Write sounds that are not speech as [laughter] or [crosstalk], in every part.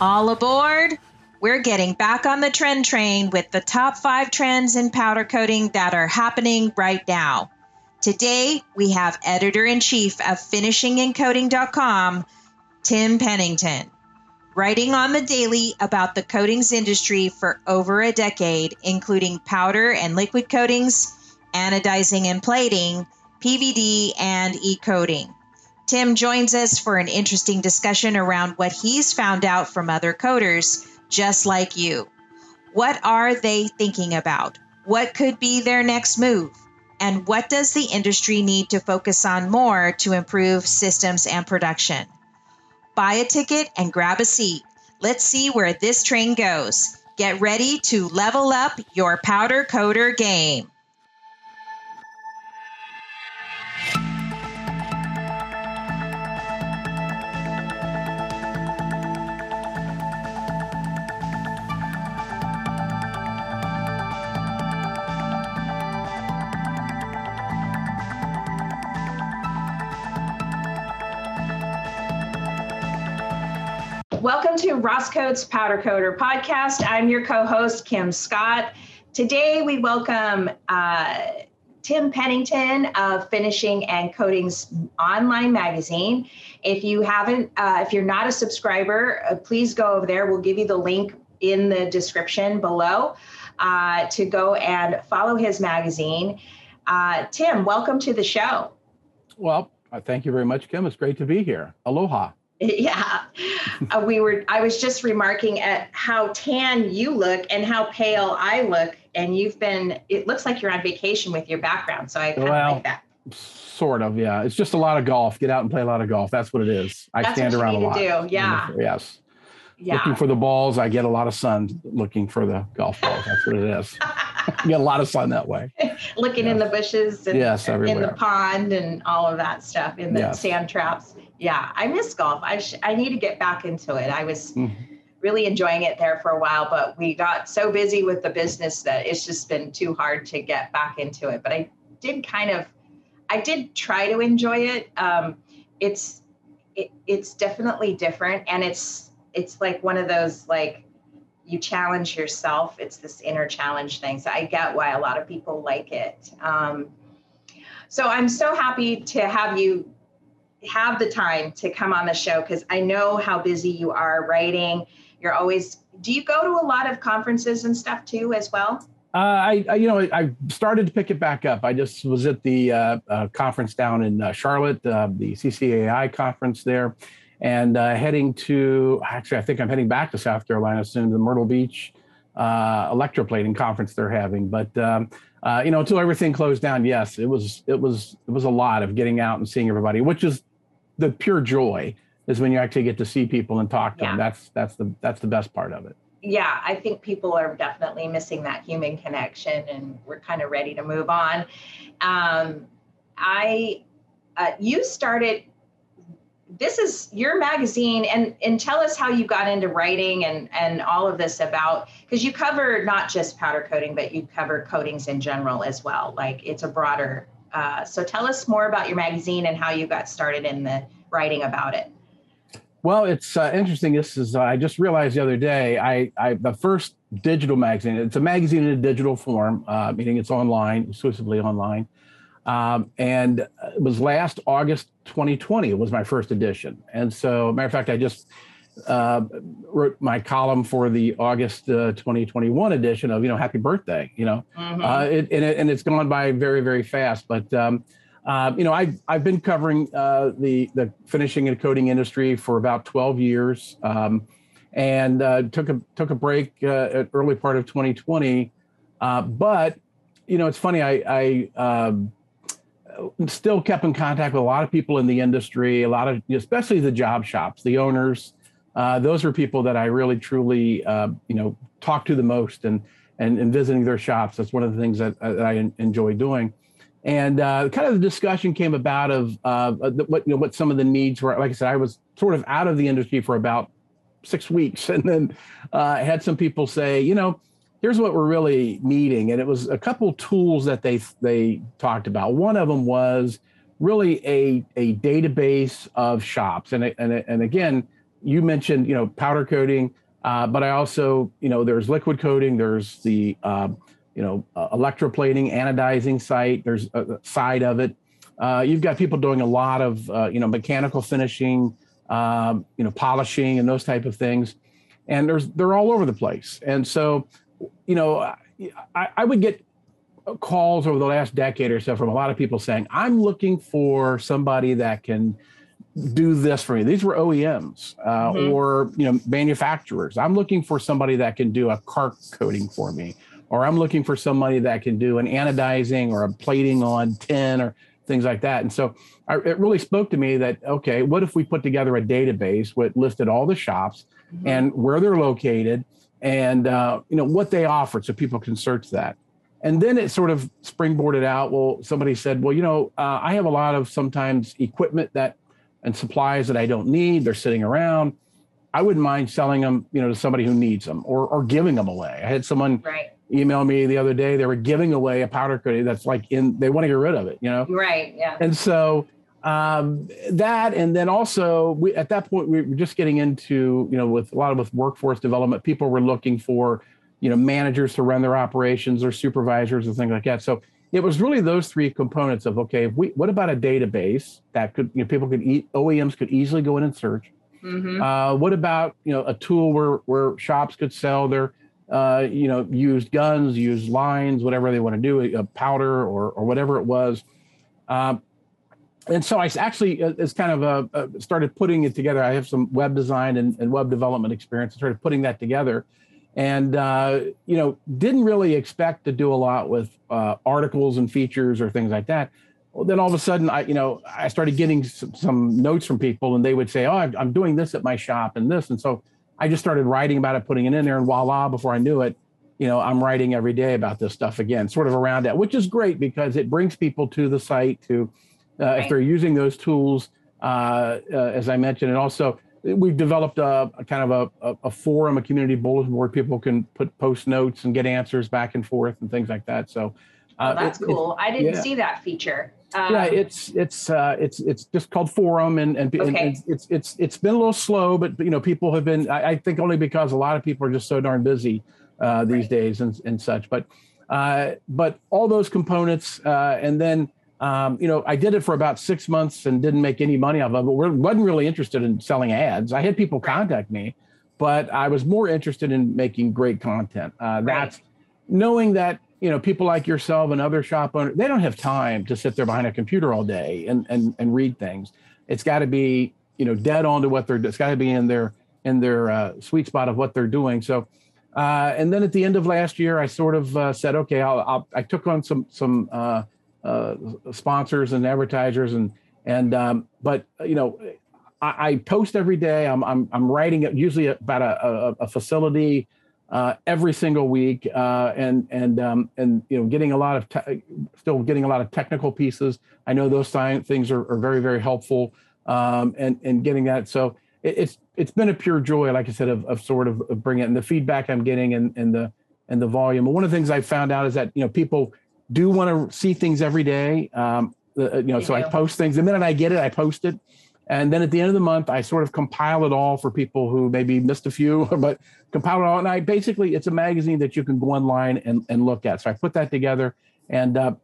All aboard! We're getting back on the trend train with the top five trends in powder coating that are happening right now. Today, we have editor in chief of finishingandcoating.com, Tim Pennington. Writing on the daily about the coatings industry for over a decade, including powder and liquid coatings, anodizing and plating, PVD, and e coating. Tim joins us for an interesting discussion around what he's found out from other coaters just like you. What are they thinking about? What could be their next move? And what does the industry need to focus on more to improve systems and production? Buy a ticket and grab a seat. Let's see where this train goes. Get ready to level up your powder coater game. Roscoe's Powder Coater podcast. I'm your co host, Kim Scott. Today, we welcome uh, Tim Pennington of Finishing and Coatings online magazine. If you haven't, uh, if you're not a subscriber, uh, please go over there. We'll give you the link in the description below uh, to go and follow his magazine. Uh, Tim, welcome to the show. Well, thank you very much, Kim. It's great to be here. Aloha. [laughs] Yeah. Uh, we were, I was just remarking at how tan you look and how pale I look. And you've been, it looks like you're on vacation with your background. So I kind well, of like that. Sort of, yeah. It's just a lot of golf. Get out and play a lot of golf. That's what it is. I stand around a lot. Do. Yeah. Yes. Yeah. Looking for the balls. I get a lot of sun looking for the golf balls. That's what it is. [laughs] You get a lot of sun that way. Looking yes. in the bushes and yes, in the pond and all of that stuff in the yes. sand traps. Yeah, I miss golf. I sh- I need to get back into it. I was mm-hmm. really enjoying it there for a while, but we got so busy with the business that it's just been too hard to get back into it. But I did kind of, I did try to enjoy it. Um, it's it, it's definitely different, and it's it's like one of those like you challenge yourself. It's this inner challenge thing. So I get why a lot of people like it. Um, so I'm so happy to have you have the time to come on the show because I know how busy you are writing. You're always, do you go to a lot of conferences and stuff too as well? Uh, I, I, you know, I started to pick it back up. I just was at the uh, uh, conference down in uh, Charlotte, uh, the CCAI conference there, and uh, heading to, actually, I think I'm heading back to South Carolina soon, the Myrtle Beach electroplating conference they're having. But um, you know, until everything closed down, yes, it was it was it was a lot of getting out and seeing everybody, which is the pure joy is when you actually get to see people and talk to yeah. them. That's that's the that's the best part of it. Yeah, I think people are definitely missing that human connection, and we're kind of ready to move on. Um, I, uh, you started. This is your magazine, and and tell us how you got into writing and and all of this about because you cover not just powder coating, but you cover coatings in general as well. Like it's a broader uh, so tell us more about your magazine and how you got started in the writing about it. Well, it's uh, interesting. This is uh, I just realized the other day. I, I the first digital magazine. It's a magazine in a digital form, uh, meaning it's online, exclusively online. Um, and it was last August 2020. It was my first edition. And so, matter of fact, I just uh, wrote my column for the August uh, 2021 edition of you know Happy Birthday. You know, mm-hmm. uh, it, and, it, and it's gone by very very fast. But um, uh, you know, I've I've been covering uh, the the finishing and coating industry for about 12 years, um, and uh, took a took a break at early part of 2020. but you know, it's funny. I I um, still kept in contact with a lot of people in the industry, a lot of, especially the job shops, the owners, uh, those are people that I really truly uh, you know talk to the most and, and and visiting their shops. That's one of the things that, uh, that I enjoy doing. And uh, kind of the discussion came about of uh, what you know what some of the needs were. Like I said, I was sort of out of the industry for about six weeks, [laughs] and then I had some people say, you know, here's what we're really needing, and it was a couple tools that they they talked about. One of them was really a a database of shops, and and and again you mentioned, you know, powder coating, uh, but I also, you know, there's liquid coating, there's the, uh, you know, uh, electroplating, anodizing site, there's a side of it. Uh, you've got people doing a lot of, uh, you know, mechanical finishing, um, you know, polishing and those type of things. And there's, they're all over the place. And so, you know, I, I would get calls over the last decade or so from a lot of people saying, I'm looking for somebody that can do this for me. These were OEMs uh, mm-hmm. or you know manufacturers. I'm looking for somebody that can do a car coating for me, or I'm looking for somebody that can do an anodizing or a plating on tin or things like that. And so I, it really spoke to me that okay, what if we put together a database with listed all the shops mm-hmm. and where they're located and uh, you know what they offer, so people can search that. And then it sort of springboarded out. Well, somebody said, well, you know, uh, I have a lot of sometimes equipment that and supplies that I don't need. They're sitting around. I wouldn't mind selling them, you know, to somebody who needs them or or giving them away. I had someone right. email me the other day. They were giving away a powder coating that's like in. They want to get rid of it, you know. Right. Yeah. And so um, that, and then also we at that point we were just getting into, you know, with a lot of with workforce development, people were looking for, you know, managers to run their operations or supervisors and things like that. So it was really those three components of okay, we, what about a database that could you know people could eat OEMs could easily go in and search. Mm-hmm. Uh, what about you know a tool where where shops could sell their uh, you know used guns, used lines, whatever they want to do, a powder or or whatever it was. Um, and so I actually, uh, it's kind of a, a, started putting it together. I have some web design and, and web development experience. I started putting that together and uh, you know didn't really expect to do a lot with uh, articles and features or things like that well, then all of a sudden i you know i started getting some, some, notes from people and they would say oh i'm doing this at my shop and this and so i just started writing about it putting it in there and voila before i knew it you know i'm writing every day about this stuff again sort of around that which is great because it brings people to the site to uh, right. if they're using those tools uh, uh, as i mentioned and also we've developed a, a kind of a, a, forum, a community bulletin board. People can put post notes and get answers back and forth and things like that. So uh, oh, that's it, cool. I didn't yeah. see that feature. Um, yeah, it's it's uh, it's it's just called forum, and and, okay. and, it's it's it's been a little slow, but you know people have been. I, I think only because a lot of people are just so darn busy uh, these right. days and and such. But uh, but all those components, uh, and then um, you know, I did it for about six months and didn't make any money off of it. wasn't really interested in selling ads. I had people contact me, but I was more interested in making great content. Uh, that's right. knowing that you know people like yourself and other shop owners they don't have time to sit there behind a computer all day and and and read things. It's got to be you know dead on to what they're. It's got to be in their in their uh, sweet spot of what they're doing. So. Uh, and then at the end of last year, I sort of uh, said, okay, I'll, I'll, i took on some some uh, sponsors and advertisers and and um, but you know I, I, post every day. I'm I'm I'm writing usually about a, a, a facility uh, every single week uh, and and um, and you know getting a lot of te- still getting a lot of technical pieces. I know those things are, are very very helpful um, and and getting that so. It, it's it's been a pure joy, like I said, of, of sort of, of bringing it and the feedback I'm getting and, and the and the volume. And one of the things I found out is that you know people do want to see things every day. Um, the, uh, you know, so I post things. The minute I get it, I post it. And then at the end of the month, I sort of compile it all for people who maybe missed a few, [laughs] but compile it all. And I basically, it's a magazine that you can go online and, and look at. So I put that together and uh,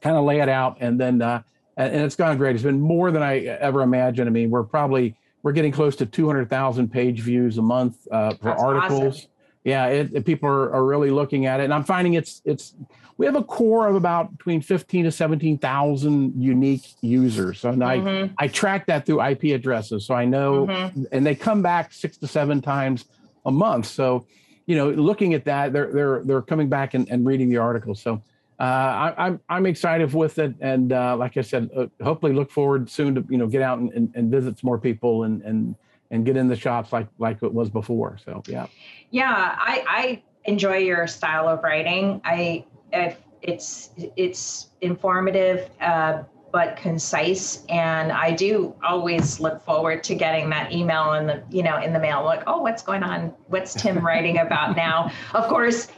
kind of lay it out. And then, uh, and, and it's gone great. It's been more than I ever imagined. I mean, we're probably, we're getting close to 200,000 page views a month uh, for That's articles. Awesome. Yeah, it, people are, are really looking at it. And I'm finding it's, it's, we have a core of about between 15 to 17,000 unique users. So mm-hmm. I, I track that through IP addresses. So I know, mm-hmm. and they come back six to seven times a month. So, you know, looking at that, they're, they're, they're coming back and, and reading the article. So uh, I, am I'm, I'm excited with it. And uh, like I said, uh, hopefully look forward soon to, you know, get out and, and, and visit some more people and, and, and get in the shops like, like it was before. So, yeah. Yeah. I, I enjoy your style of writing. I, if it's it's informative uh, but concise and i do always look forward to getting that email in the you know in the mail like oh what's going on what's tim [laughs] writing about now of course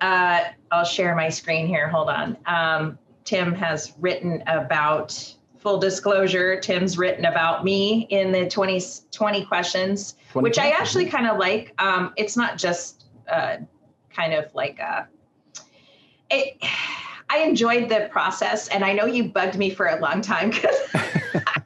uh, i'll share my screen here hold on um, tim has written about full disclosure, Tim's written about me in the 20, 20 questions, 20 which questions. I actually kind of like. Um, it's not just uh, kind of like a, it, [sighs] I enjoyed the process, and I know you bugged me for a long time because [laughs] [laughs]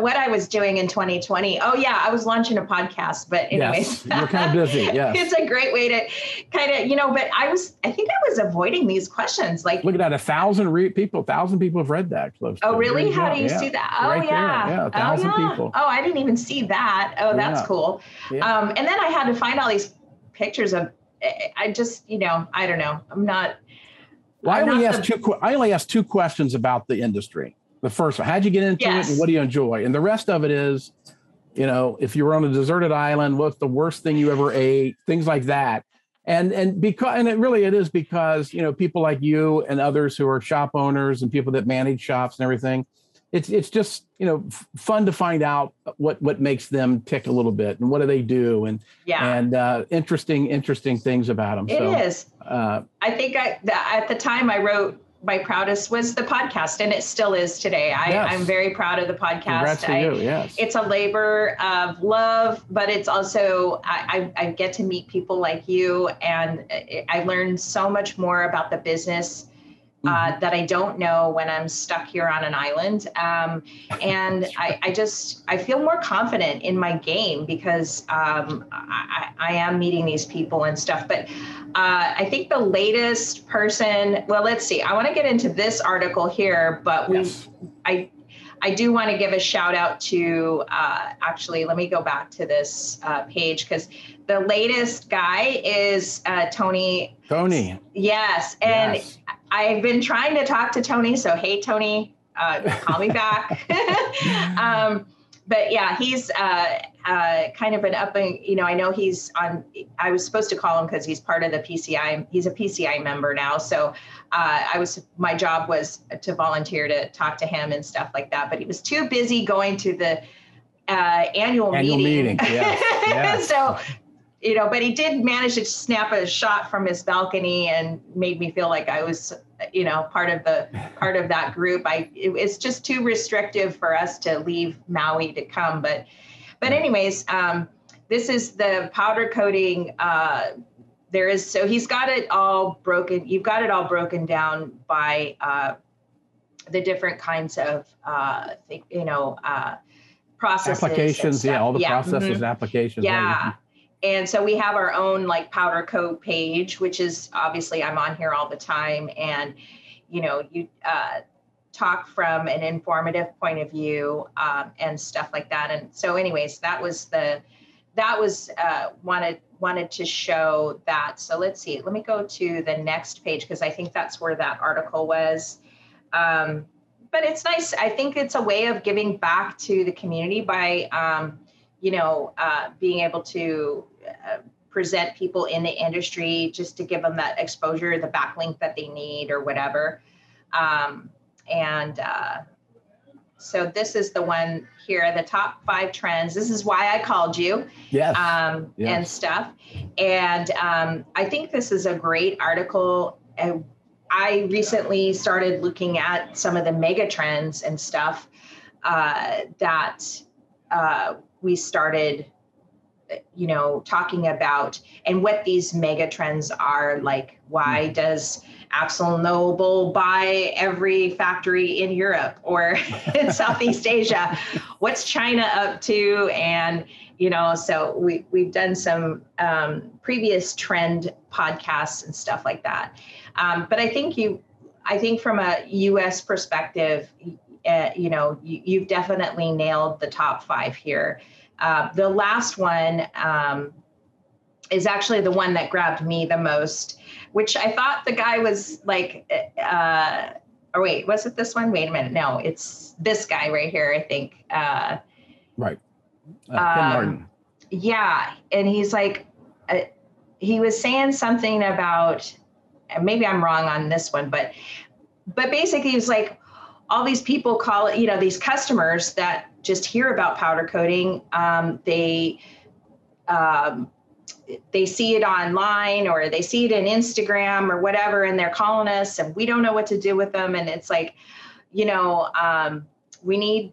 what I was doing in 2020. Oh yeah, I was launching a podcast, but anyways, [laughs] yes, you're kind of busy. Yeah, it's a great way to kind of you know. But I was, I think I was avoiding these questions. Like, look at that, a thousand re- people, a thousand people have read that. Close. Oh really? How do you yeah. see that? Oh right yeah, there. yeah, a thousand oh, yeah. people. Oh, I didn't even see that. Oh, that's yeah. cool. Um, and then I had to find all these pictures of. I just, you know, I don't know. I'm not. Well, I only asked the, two. I only asked two questions about the industry the first one. How'd you get into yes. it and what do you enjoy? And the rest of it is, you know, if you were on a deserted island, what's the worst thing you ever ate? Things like that. And and because and it really it is because, you know, people like you and others who are shop owners and people that manage shops and everything, it's it's just, you know, fun to find out what what makes them tick a little bit and what do they do and yeah. and uh, interesting interesting things about them. It so, is. Uh, I think I, at the time I wrote my proudest was the podcast, and it still is today. I, yes. I'm very proud of the podcast. Congrats I, you. Yes. It's a labor of love, but it's also I, I, I get to meet people like you, and I learned so much more about the business uh, mm-hmm. that I don't know when I'm stuck here on an island. Um, and I, I, just I feel more confident in my game because um, I, I, am meeting these people and stuff. But uh, I think the latest person. Well, let's see. I want to get into this article here, but we yes. I. I do want to give a shout out to uh, actually, let me go back to this uh, page because the latest guy is uh, Tony. Tony. Yes. And yes. I've been trying to talk to Tony. So, hey, Tony, uh, call me back. [laughs] um, but yeah, he's uh, uh, kind of an up and, you know, I know he's on, I was supposed to call him because he's part of the PCI. He's a PCI member now. So uh, I was, my job was to volunteer to talk to him and stuff like that. But he was too busy going to the uh, annual, annual meeting. meeting. Yes. [laughs] yes. so you know, but he did manage to snap a shot from his balcony and made me feel like I was, you know, part of the part of that group. I it, it's just too restrictive for us to leave Maui to come, but but anyways, um, this is the powder coating. Uh, there is so he's got it all broken. You've got it all broken down by uh, the different kinds of, uh, you know, uh, processes. Applications, yeah, all the yeah. processes mm-hmm. and applications. Yeah. And so we have our own like powder coat page which is obviously i'm on here all the time. And you know you uh, talk from an informative point of view um, and stuff like that. And so anyways that was the that was uh, wanted wanted to show that. So let's see let me go to the next page because i think that's where that article was. Um, but it's nice i think it's a way of giving back to the community by um, you know, uh, being able to present people in the industry just to give them that exposure, the backlink that they need or whatever. Um, and uh, so this is the one here, the top five trends. This is why I called you. Yes. Um, yes. And stuff. And um, I think this is a great article. I recently started looking at some of the mega trends and stuff uh, that uh, we started you know talking about and what these mega trends are like why mm-hmm. does AkzoNobel buy every factory in Europe or [laughs] in Southeast Asia? What's China up to? And you know so we we've done some um, previous trend podcasts and stuff like that. Um, but I think you I think from a US perspective uh, you know you, you've definitely nailed the top five here uh, the last one um, is actually the one that grabbed me the most, which I thought the guy was like, uh, or wait, was it this one? Wait a minute. No, it's this guy right here, I think. Uh, right. Uh, um, Martin. Yeah. And he's like, uh, he was saying something about, maybe I'm wrong on this one, but, but basically he was like, all these people call it, you know, these customers that just hear about powder coating, um, they um, they see it online or they see it in Instagram or whatever, and they're calling us, and we don't know what to do with them. And it's like, you know, um, we need,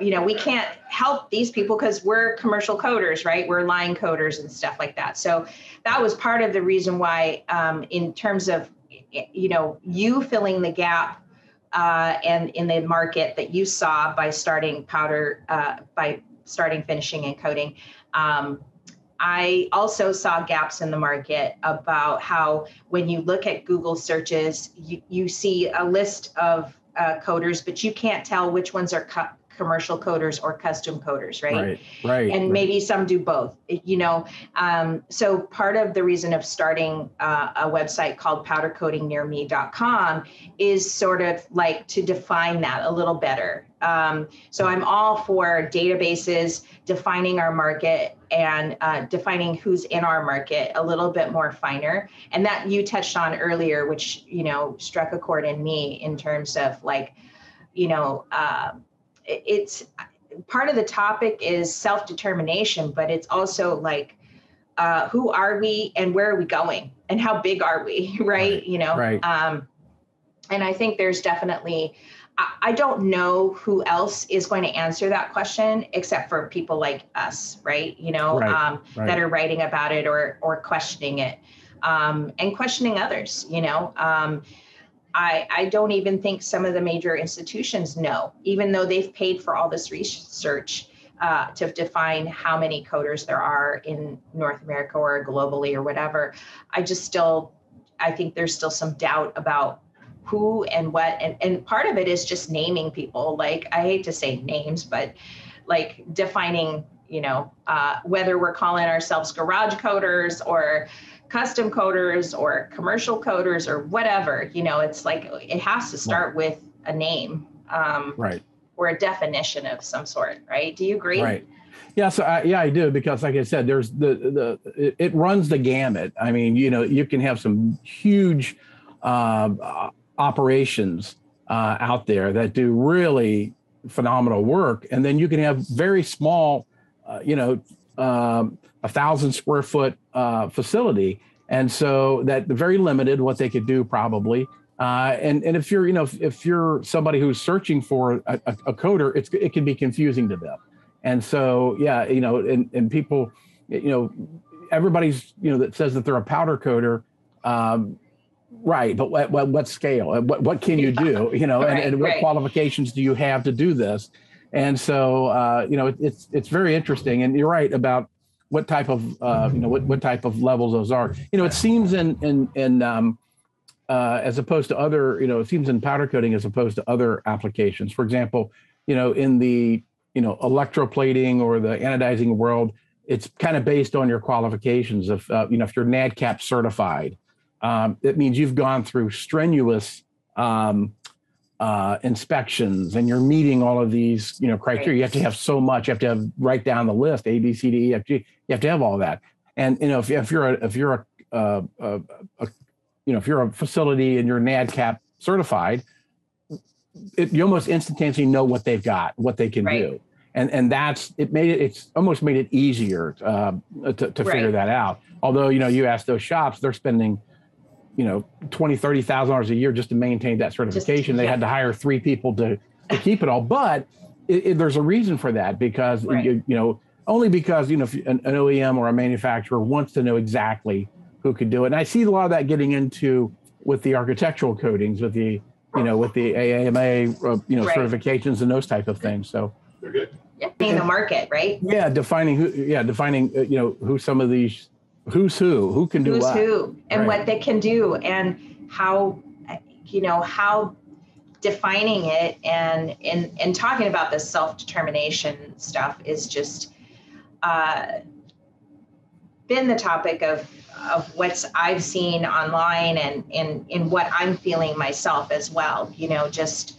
you know, we can't help these people because we're commercial coaters, right? We're line coaters and stuff like that. So that was part of the reason why, um, in terms of, you know, you filling the gap uh, and in the market that you saw by starting powder, uh, by starting finishing and coating. Um, I also saw gaps in the market about how when you look at Google searches, you, you see a list of uh, coaters, but you can't tell which ones are cu- commercial coaters or custom coaters, right? Right, right. And right. maybe some do both, you know. Um, so part of the reason of starting uh, a website called powdercoatingnearme.com is sort of like to define that a little better. Um, so I'm all for databases, defining our market and uh, defining who's in our market a little bit more finer. And that you touched on earlier, which, you know, struck a chord in me in terms of like, you know, uh, it's part of the topic is self determination, but it's also like, uh, who are we and where are we going and how big are we, [laughs] right? Right, You know, right. um, and I think there's definitely, I, I don't know who else is going to answer that question except for people like us, right? You know, Right, um, right. that are writing about it or or questioning it, um, and questioning others. You know, um, I I don't even think some of the major institutions know, even though they've paid for all this research. Uh, to define how many coaters there are in North America or globally or whatever, I just still, I think there's still some doubt about who and what and, and part of it is just naming people like i hate to say names but like defining you know uh, whether we're calling ourselves garage coaters or custom coaters or commercial coaters or whatever you know it's like it has to start with a name um, right. or a definition of some sort right do you agree Right. Yeah, so I, yeah, I do because, like I said, there's the the it, runs the gamut. I mean, you know, you can have some huge uh, operations uh, out there that do really phenomenal work, and then you can have very small, uh, you know, um, a thousand square foot uh, facility, and so that very limited what they could do probably. Uh, and and if you're you know if, if you're somebody who's searching for a, a, a coater, it's it can be confusing to them. And so, yeah, you know, and, and people, you know, everybody's, you know, that says that they're a powder coater, um, right? But what, what, what scale? What, what can you do? You know, and, and what right. qualifications do you have to do this? And so, uh, you know, it, it's it's very interesting. And you're right about what type of, uh, you know, what, what type of levels those are. You know, it seems in in in um, uh, as opposed to other, you know, it seems in powder coating as opposed to other applications. For example, you know, in the you know electroplating or the anodizing world, it's kind of based on your qualifications. If uh, you know if you're NADCAP certified, um, it means you've gone through strenuous um, uh, inspections and you're meeting all of these you know criteria. You have to have so much. You have to have write down the list A B C D E F G. You have to have all that. And you know if, if you're a if you're a, uh, a, a you know if you're a facility and you're NADCAP certified, it, you almost instantaneously know what they've got, what they can Right. do, and and that's it made it. It's almost made it easier uh, to to figure that out. Although you know you ask those shops, they're spending you know twenty thirty thousand dollars a year just to maintain that certification. they yeah. had to hire three people to to keep it all, but it, it, there's a reason for that because Right. you, you know only because you know if an, an OEM or a manufacturer wants to know exactly who could do it. And I see a lot of that getting into with the architectural coatings, with the you know with the AAMA uh, you know Right. certifications and those type of things. So they're good. Defining yeah in the market right yeah, defining who yeah defining uh, you know who some of these who's who who can do who's what. who and Right. what they can do and how you know how defining it and and and talking about this self-determination stuff is just uh, been the topic of of what's I've seen online and in in what I'm feeling myself as well. You know, just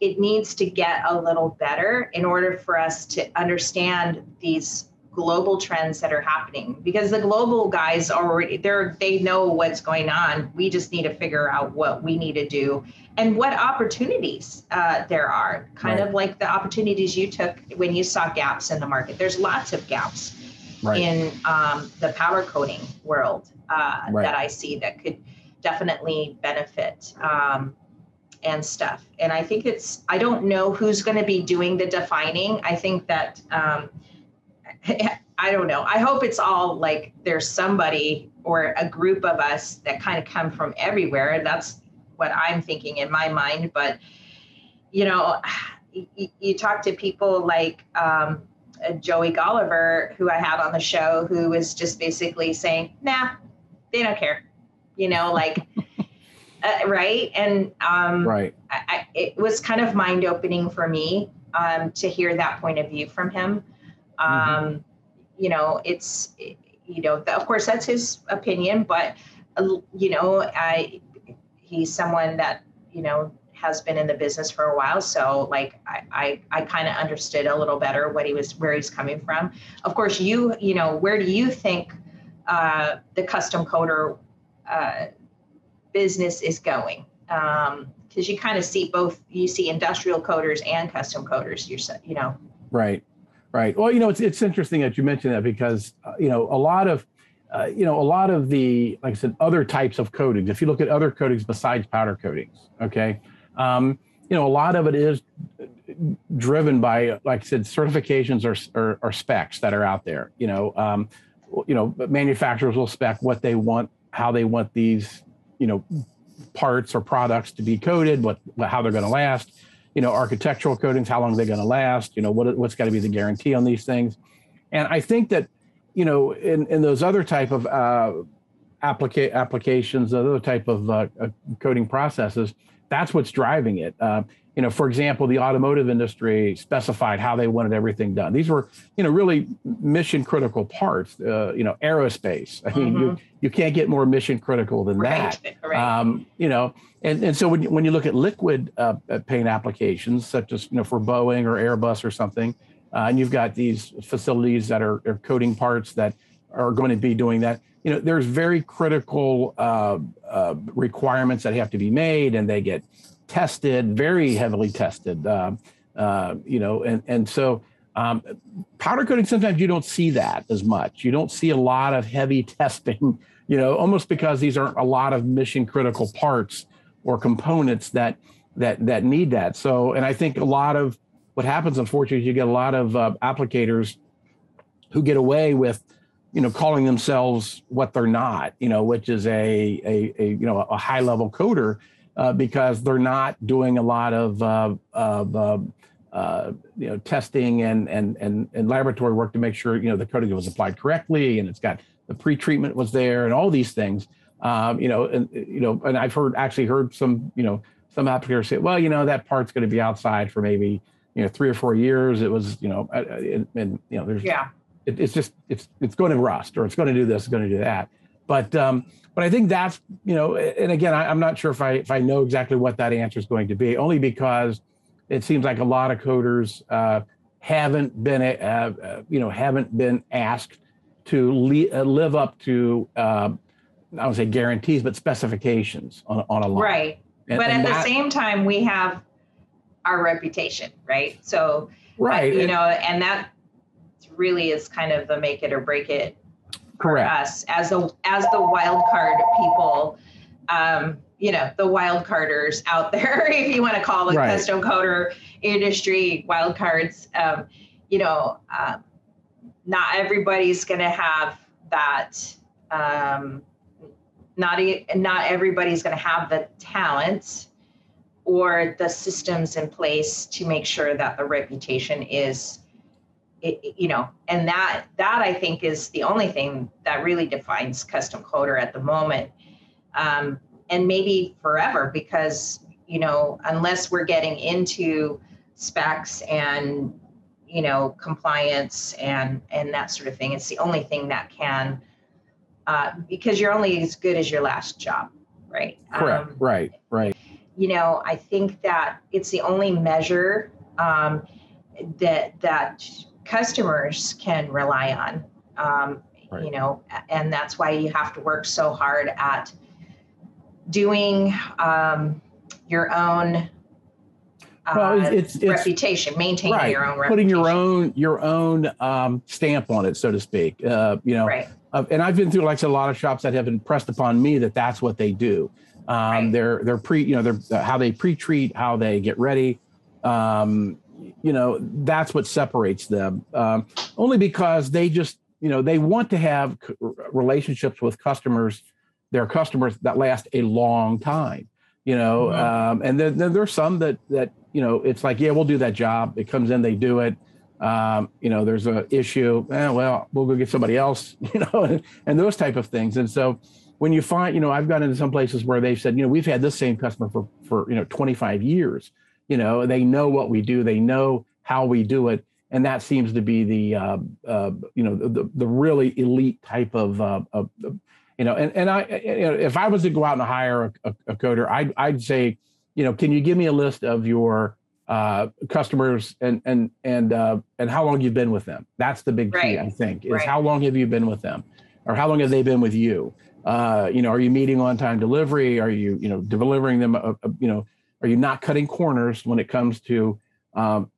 it needs to get a little better in order for us to understand these global trends that are happening because the global guys already they're they know what's going on we just need to figure out what we need to do and what opportunities uh, there are kind Right. of like the opportunities you took when you saw gaps in the market there's lots of gaps Right. in um, the powder coating world uh, Right. that I see that could definitely benefit. Um, and stuff. And I think it's I don't know who's going to be doing the defining. I think that um, I don't know. I hope it's all like there's somebody or a group of us that kind of come from everywhere. That's what I'm thinking in my mind. But you know, you, you talk to people like um, Joey Golliver, who I had on the show, who was just basically saying, "Nah, they don't care," you know, like. [laughs] Uh, right and um, right I, I, it was kind of mind opening for me um, to hear that point of view from him. Um, mm-hmm. you know it's you know of course that's his opinion but uh, you know i he's someone that you know has been in the business for a while so like i i, I kind of understood a little better what he was where he's coming from. Of course you you know where do you think uh, the custom coater uh, business is going? Because um, you kind of see both you see industrial coaters and custom coaters you you know. Right right. Well you know it's, it's interesting that you mentioned that because uh, you know a lot of uh, you know a lot of the like i said other types of coatings if you look at other coatings besides powder coatings okay? Um, you know a lot of it is driven by like i said certifications or, or, or specs that are out there you know? Um, you know manufacturers will spec what they want how they want these you know parts or products to be coated, what how they're going to last. You know, architectural coatings, how long are they going to last? You know, what what's got to be the guarantee on these things? And I think that you know, in in those other type of uh, applica- applications, other type of uh, uh, coating processes, that's what's driving it. Uh, you know, for example, the automotive industry specified how they wanted everything done. These were, you know, really mission critical parts. Uh, you know, aerospace. I mean, mm-hmm. you you can't get more mission critical than right. that. [laughs] Right. Um, you know, and and so when you, when you look at liquid uh, paint applications, such as you know for Boeing or Airbus or something, uh, and you've got these facilities that are, are coating parts that are going to be doing that. You know, there's very critical uh, uh, requirements that have to be made, and they get tested, very heavily tested. Uh, uh, you know, and and so um, powder coating sometimes you don't see that as much. You don't see a lot of heavy [laughs] testing. You know, almost because these aren't a lot of mission critical parts or components that that that need that. So, and I think a lot of what happens, unfortunately, is you get a lot of uh, applicators who get away with, you know, calling themselves what they're not. You know, which is a a, a you know a high level coater uh, because they're not doing a lot of, uh, of uh, uh, you know testing and, and and and laboratory work to make sure you know the coating was applied correctly and it's got the pre-treatment was there and all these things. Um, you know, and you know, and I've heard actually heard some you know some applicators say, well, you know, that part's going to be outside for maybe you know three or four years. It was you know, and, and you know, there's yeah, it, it's just it's it's going to rust or it's going to do this, it's going to do that. But um, but I think that's you know, and again, I, am not sure if I if I know exactly what that answer is going to be, only because it seems like a lot of coaters uh, haven't been uh, uh, you know haven't been asked to le- uh, live up to uh, I would say guarantees, but specifications on, on a line. Right. And, but and at that, the same time, we have our reputation, right? So, right, you know, and that really is kind of the make it or break it Correct. for us as the as the wild card people. Um, you know, the wild carders out there, [laughs] if you want to call the right. custom coater industry wild cards. Um, you know, uh, not everybody's going to have that. Um, not not everybody's going to have the talent or the systems in place to make sure that the reputation is it, you know and that that i think is the only thing that really defines custom coater at the moment. Um, and maybe forever because you know unless we're getting into specs and you know compliance and and that sort of thing it's the only thing that can uh, because you're only as good as your last job right? Correct. Um, right. Right. you know i think that it's the only measure um, that that customers can rely on. Um, right. You know, and that's why you have to work so hard at doing um, your own uh, well, it's, it's, reputation, maintaining right. your own reputation. putting your own your own um, stamp on it, so to speak. Uh, you know, right. uh, and I've been through like a lot of shops that have impressed upon me that that's what they do. Um, right. They're they're pre you know they're how they pre-treat, how they get ready. Um, you know that's what separates them. Um, only because they just you know they want to have relationships with customers, their customers that last a long time. You know, mm-hmm. um, and then, then there's some that that you know it's like yeah we'll do that job. It comes in, they do it. Um, you know, there's a issue. Eh, well, we'll go get somebody else. [laughs] You know, and, and those type of things. And so when you find, you know, I've gone into some places where they've said, you know, we've had this same customer for for you know 25 years. You know, they know what we do, they know how we do it, and that seems to be the uh, uh, you know the the really elite type of, uh, of you know. And and I you know, if I was to go out and hire a, a, coater, I'd I'd say, you know, can you give me a list of your uh, customers and and and uh, and how long you've been with them. That's the big right. key, I think, is right. how long have you been with them, or how long have they been with you? Uh, you know, are you meeting on time delivery? Are you, you know, delivering them? A, a, you know, are you not cutting corners when it comes to, um,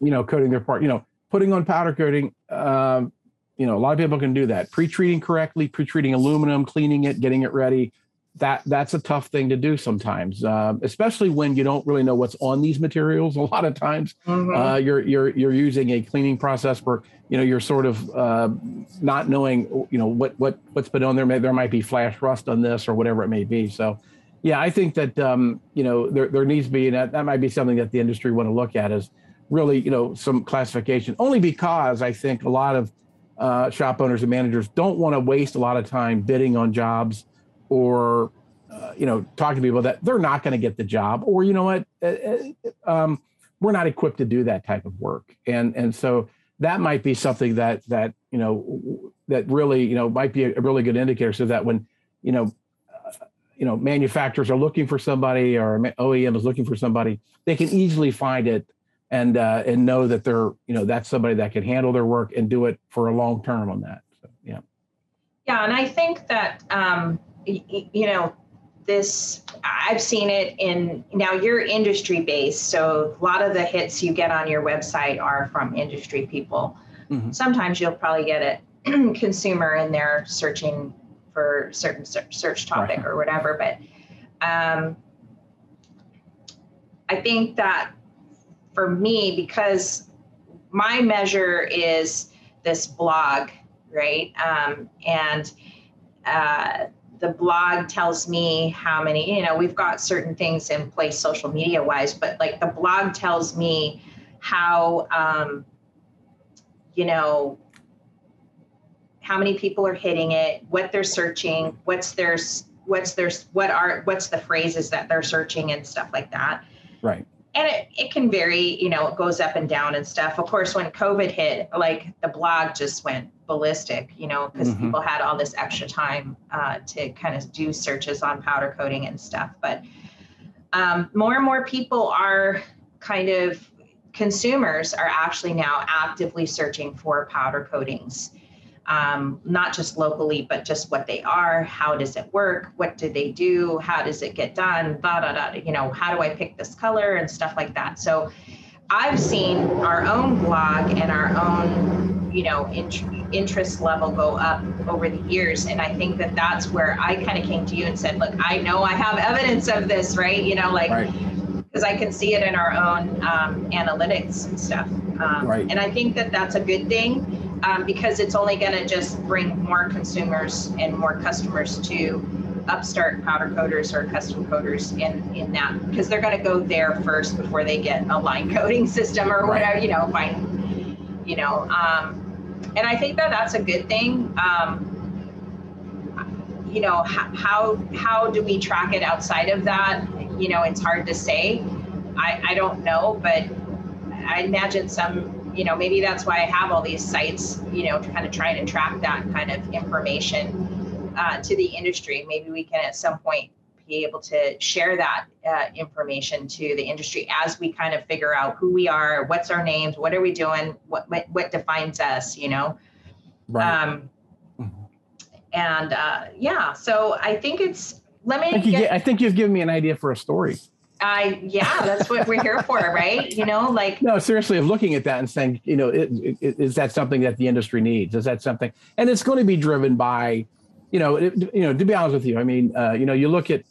you know, coating their part? You know, putting on powder coating. Um, you know, a lot of people can do that. Pre-treating correctly, pre-treating aluminum, cleaning it, getting it ready. That that's a tough thing to do sometimes, uh, especially when you don't really know what's on these materials. [laughs] A lot of times, mm-hmm. uh, you're you're you're using a cleaning process for you know you're sort of uh, not knowing you know what what what's been on there maybe there might be flash rust on this or whatever it may be so yeah i think that um, you know there, there needs to be and that, that might be something that the industry want to look at is really you know some classification only because i think a lot of uh, shop owners and managers don't want to waste a lot of time bidding on jobs or uh, you know talking to people that they're not going to get the job or you know what uh, um, we're not equipped to do that type of work. And and so that might be something that that you know that really you know might be a, really good indicator so that when you know you know manufacturers are looking for somebody or OEM is looking for somebody they can easily find it and uh, and know that they're you know that's somebody that can handle their work and do it for a long term on that. So, yeah. Yeah and I think that um, y- you know this i've seen it in now you're industry based so a lot of the hits you get on your website are from industry people. Mm-hmm. sometimes you'll probably get a [clears throat] consumer in there searching for certain search topic right. or whatever but um, i think that for me because my measure is this blog right um, and uh, the blog tells me how many, you know, we've got certain things in place social media wise, but like the blog tells me how, um, you know, how many people are hitting it, what they're searching, what's their, what's their, what are, what's the phrases that they're searching and stuff like that. Right and it, it can vary you know it goes up and down and stuff of course when covid hit like the blog just went ballistic you know because mm-hmm. people had all this extra time uh, to kind of do searches on powder coating and stuff but um, more and more people are kind of consumers are actually now actively searching for powder coatings um, not just locally, but just what they are. How does it work? What do they do? How does it get done? Da da da. You know, how do I pick this color and stuff like that. So, I've seen our own blog and our own, you know, int- interest level go up over the years, and I think that that's where I kind of came to you and said, look, I know I have evidence of this, right? You know, like. Right because I can see it in our own um, analytics and stuff. Um, right. And I think that that's a good thing um, because it's only going to just bring more consumers and more customers to upstart powder coaters or custom coaters in in that because they're going to go there first before they get a line [laughs] coating system or whatever you know find you know um, and i think that that's a good thing um, you know how how do we track it outside of that? You know it's hard to say. I i don't know but i imagine some you know, maybe that's why I have all these sites, you know, to kind of try and track that kind of information uh, to the industry. Maybe we can at some point be able to share that uh, information to the industry as we kind of figure out who we are, what's our names, what are we doing, what what, what defines us, you know. Right. Um, mm-hmm. and uh, yeah, so I think it's let me. I think, get, I think you've given me an idea for a story. I yeah, that's what we're here for, right? You know, like no, seriously, of looking at that and saying, you know, it, it, is that something that the industry needs? Is that something? And it's going to be driven by, you know, it, you know, to be honest with you, I mean, uh, you know, you look at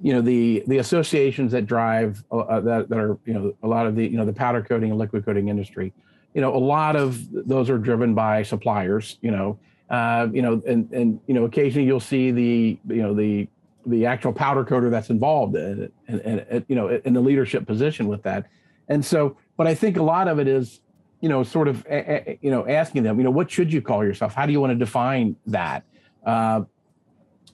you know the the associations that drive uh, uh, that that are you know a lot of the you know the powder coating and liquid coating industry you know a lot of those are driven by suppliers you know uh, you know and and you know occasionally you'll see the you know the the actual powder coater that's involved in it and, and, and you know in the leadership position with that and so but i think a lot of it is you know sort of you know asking them you know what should you call yourself how do you want to define that uh,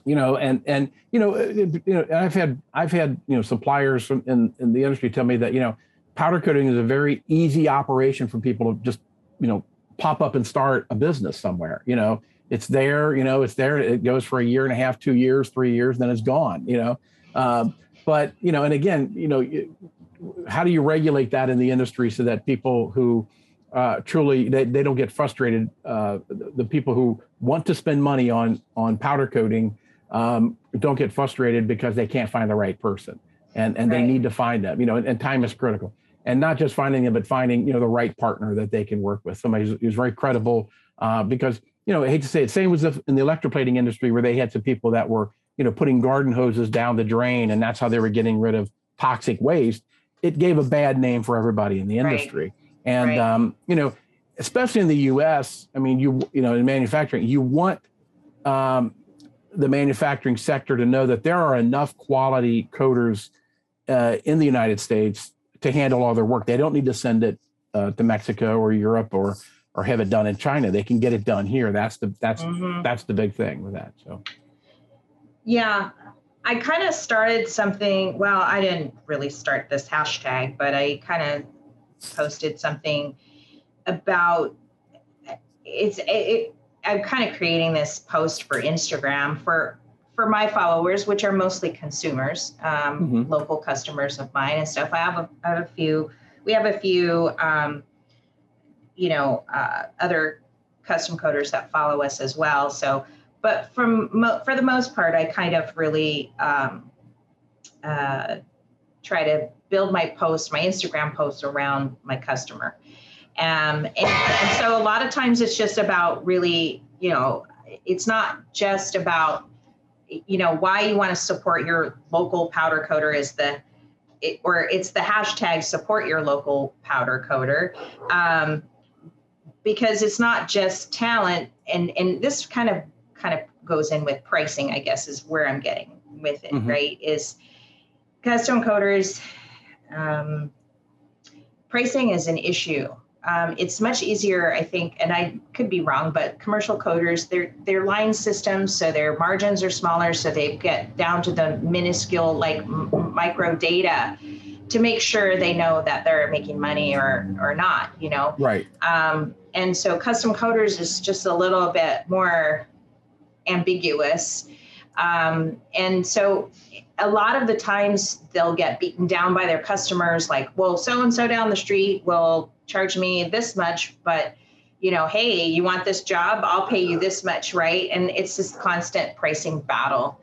you know, and and you know, uh, you know, I've had I've had you know suppliers from in, in the industry tell me that you know powder coating is a very easy operation for people to just you know pop up and start a business somewhere. You know, it's there. You know, it's there. It goes for a year and a half, two years, three years, then it's gone. You know, um, but you know, and again, you know, how do you regulate that in the industry so that people who uh, truly they, they don't get frustrated uh, the, people who want to spend money on on powder coating um, don't get frustrated because they can't find the right person and, and right. they need to find them, you know, and, and, time is critical. And not just finding them, but finding, you know, the right partner that they can work with, somebody who's, who's very credible. Uh, because, you know, I hate to say it, same was in the electroplating industry where they had some people that were, you know, putting garden hoses down the drain and that's how they were getting rid of toxic waste. It gave a bad name for everybody in the industry. Right. And, right. Um, you know, especially in the US, I mean, you, you know, in manufacturing, you want, um, the manufacturing sector to know that there are enough quality coaters uh, in the United States to handle all their work. They don't need to send it uh, to Mexico or Europe or or have it done in China. They can get it done here. That's the that's mm-hmm. that's the big thing with that. So yeah, I kind of started something. Well, I didn't really start this hashtag, but I kind of posted something about it's it, I'm kind of creating this post for Instagram for for my followers, which are mostly consumers, um, mm-hmm. local customers of mine and stuff. I have a, I have a few. We have a few, um, you know, uh, other custom coaters that follow us as well. So, but from for the most part, I kind of really um, uh, try to build my post, my Instagram posts around my customer. Um, and, and so a lot of times it's just about really, you know, it's not just about, you know, why you want to support your local powder coater is the, it, or it's the hashtag support your local powder coater. Um, because it's not just talent and, and this kind of, kind of goes in with pricing, I guess is where I'm getting with it, mm-hmm. right? Is custom coaters um, pricing is an issue um, it's much easier, I think, and I could be wrong, but commercial coaters, they're, they're line systems, so their margins are smaller, so they get down to the minuscule, like m- micro data to make sure they know that they're making money or, or not, you know? Right. Um, and so custom coaters is just a little bit more ambiguous. Um, and so a lot of the times they'll get beaten down by their customers, like, well, so and so down the street will charge me this much, but you know, hey, you want this job? I'll pay you this much, right? And it's this constant pricing battle.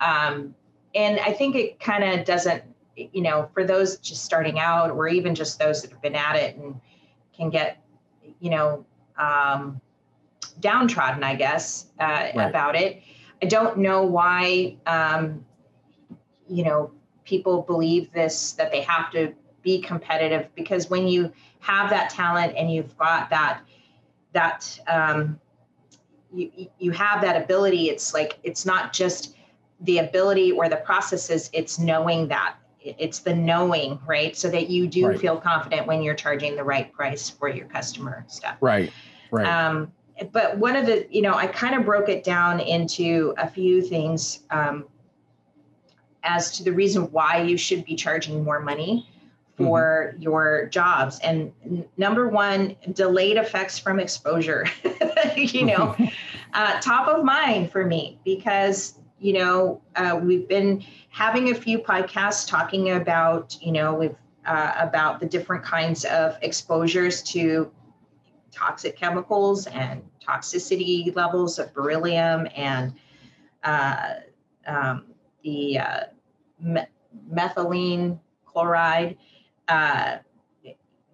Um, and I think it kind of doesn't, you know, for those just starting out, or even just those that have been at it and can get, you know, um, downtrodden, I guess, uh, right. about it. I don't know why, um, you know, people believe this that they have to be competitive because when you have that talent and you've got that that um, you you have that ability it's like it's not just the ability or the processes it's knowing that it's the knowing right so that you do right. feel confident when you're charging the right price for your customer stuff right right um, but one of the you know i kind of broke it down into a few things um, as to the reason why you should be charging more money for mm-hmm. your jobs. And n- number one, delayed effects from exposure. [laughs] you know, [laughs] uh, top of mind for me because you know uh, we've been having a few podcasts talking about you know we've uh, about the different kinds of exposures to toxic chemicals and toxicity levels of beryllium and uh, um, the uh, me- methylene chloride uh,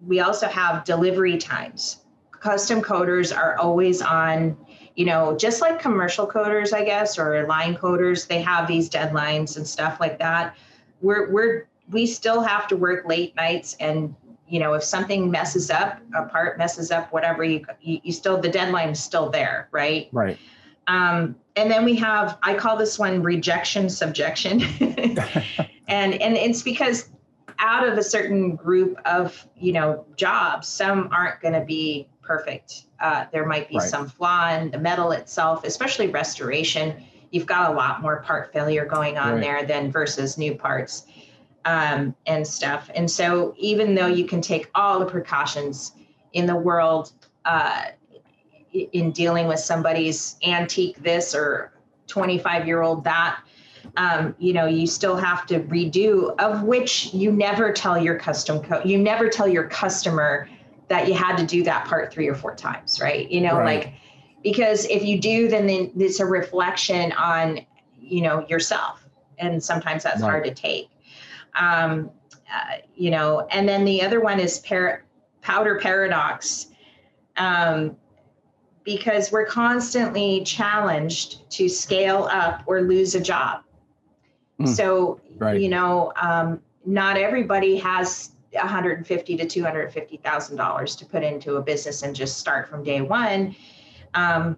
we also have delivery times. Custom coaters are always on you know just like commercial coaters i guess or line coaters they have these deadlines and stuff like that. We're we're we still have to work late nights and you know if something messes up a part messes up whatever you you, you still the deadline is still there right? Right. Um, and then we have i call this one rejection subjection. [laughs] And and it's because out of a certain group of you know jobs some aren't going to be perfect uh, there might be right. some flaw in the metal itself especially restoration you've got a lot more part failure going on right. there than versus new parts um, and stuff and so even though you can take all the precautions in the world uh, in dealing with somebody's antique this or 25 year old that um, you know, you still have to redo, of which you never tell your custom code, you never tell your customer that you had to do that part three or four times, right? You know, right. like, because if you do, then, then it's a reflection on, you know, yourself. And sometimes that's right. hard to take. Um, uh, you know, and then the other one is par- powder paradox. Um, because we're constantly challenged to scale up or lose a job. Mm. So, right. you know, um, not everybody has 150 to 250 thousand dollars to put into a business and just start from day one. Um,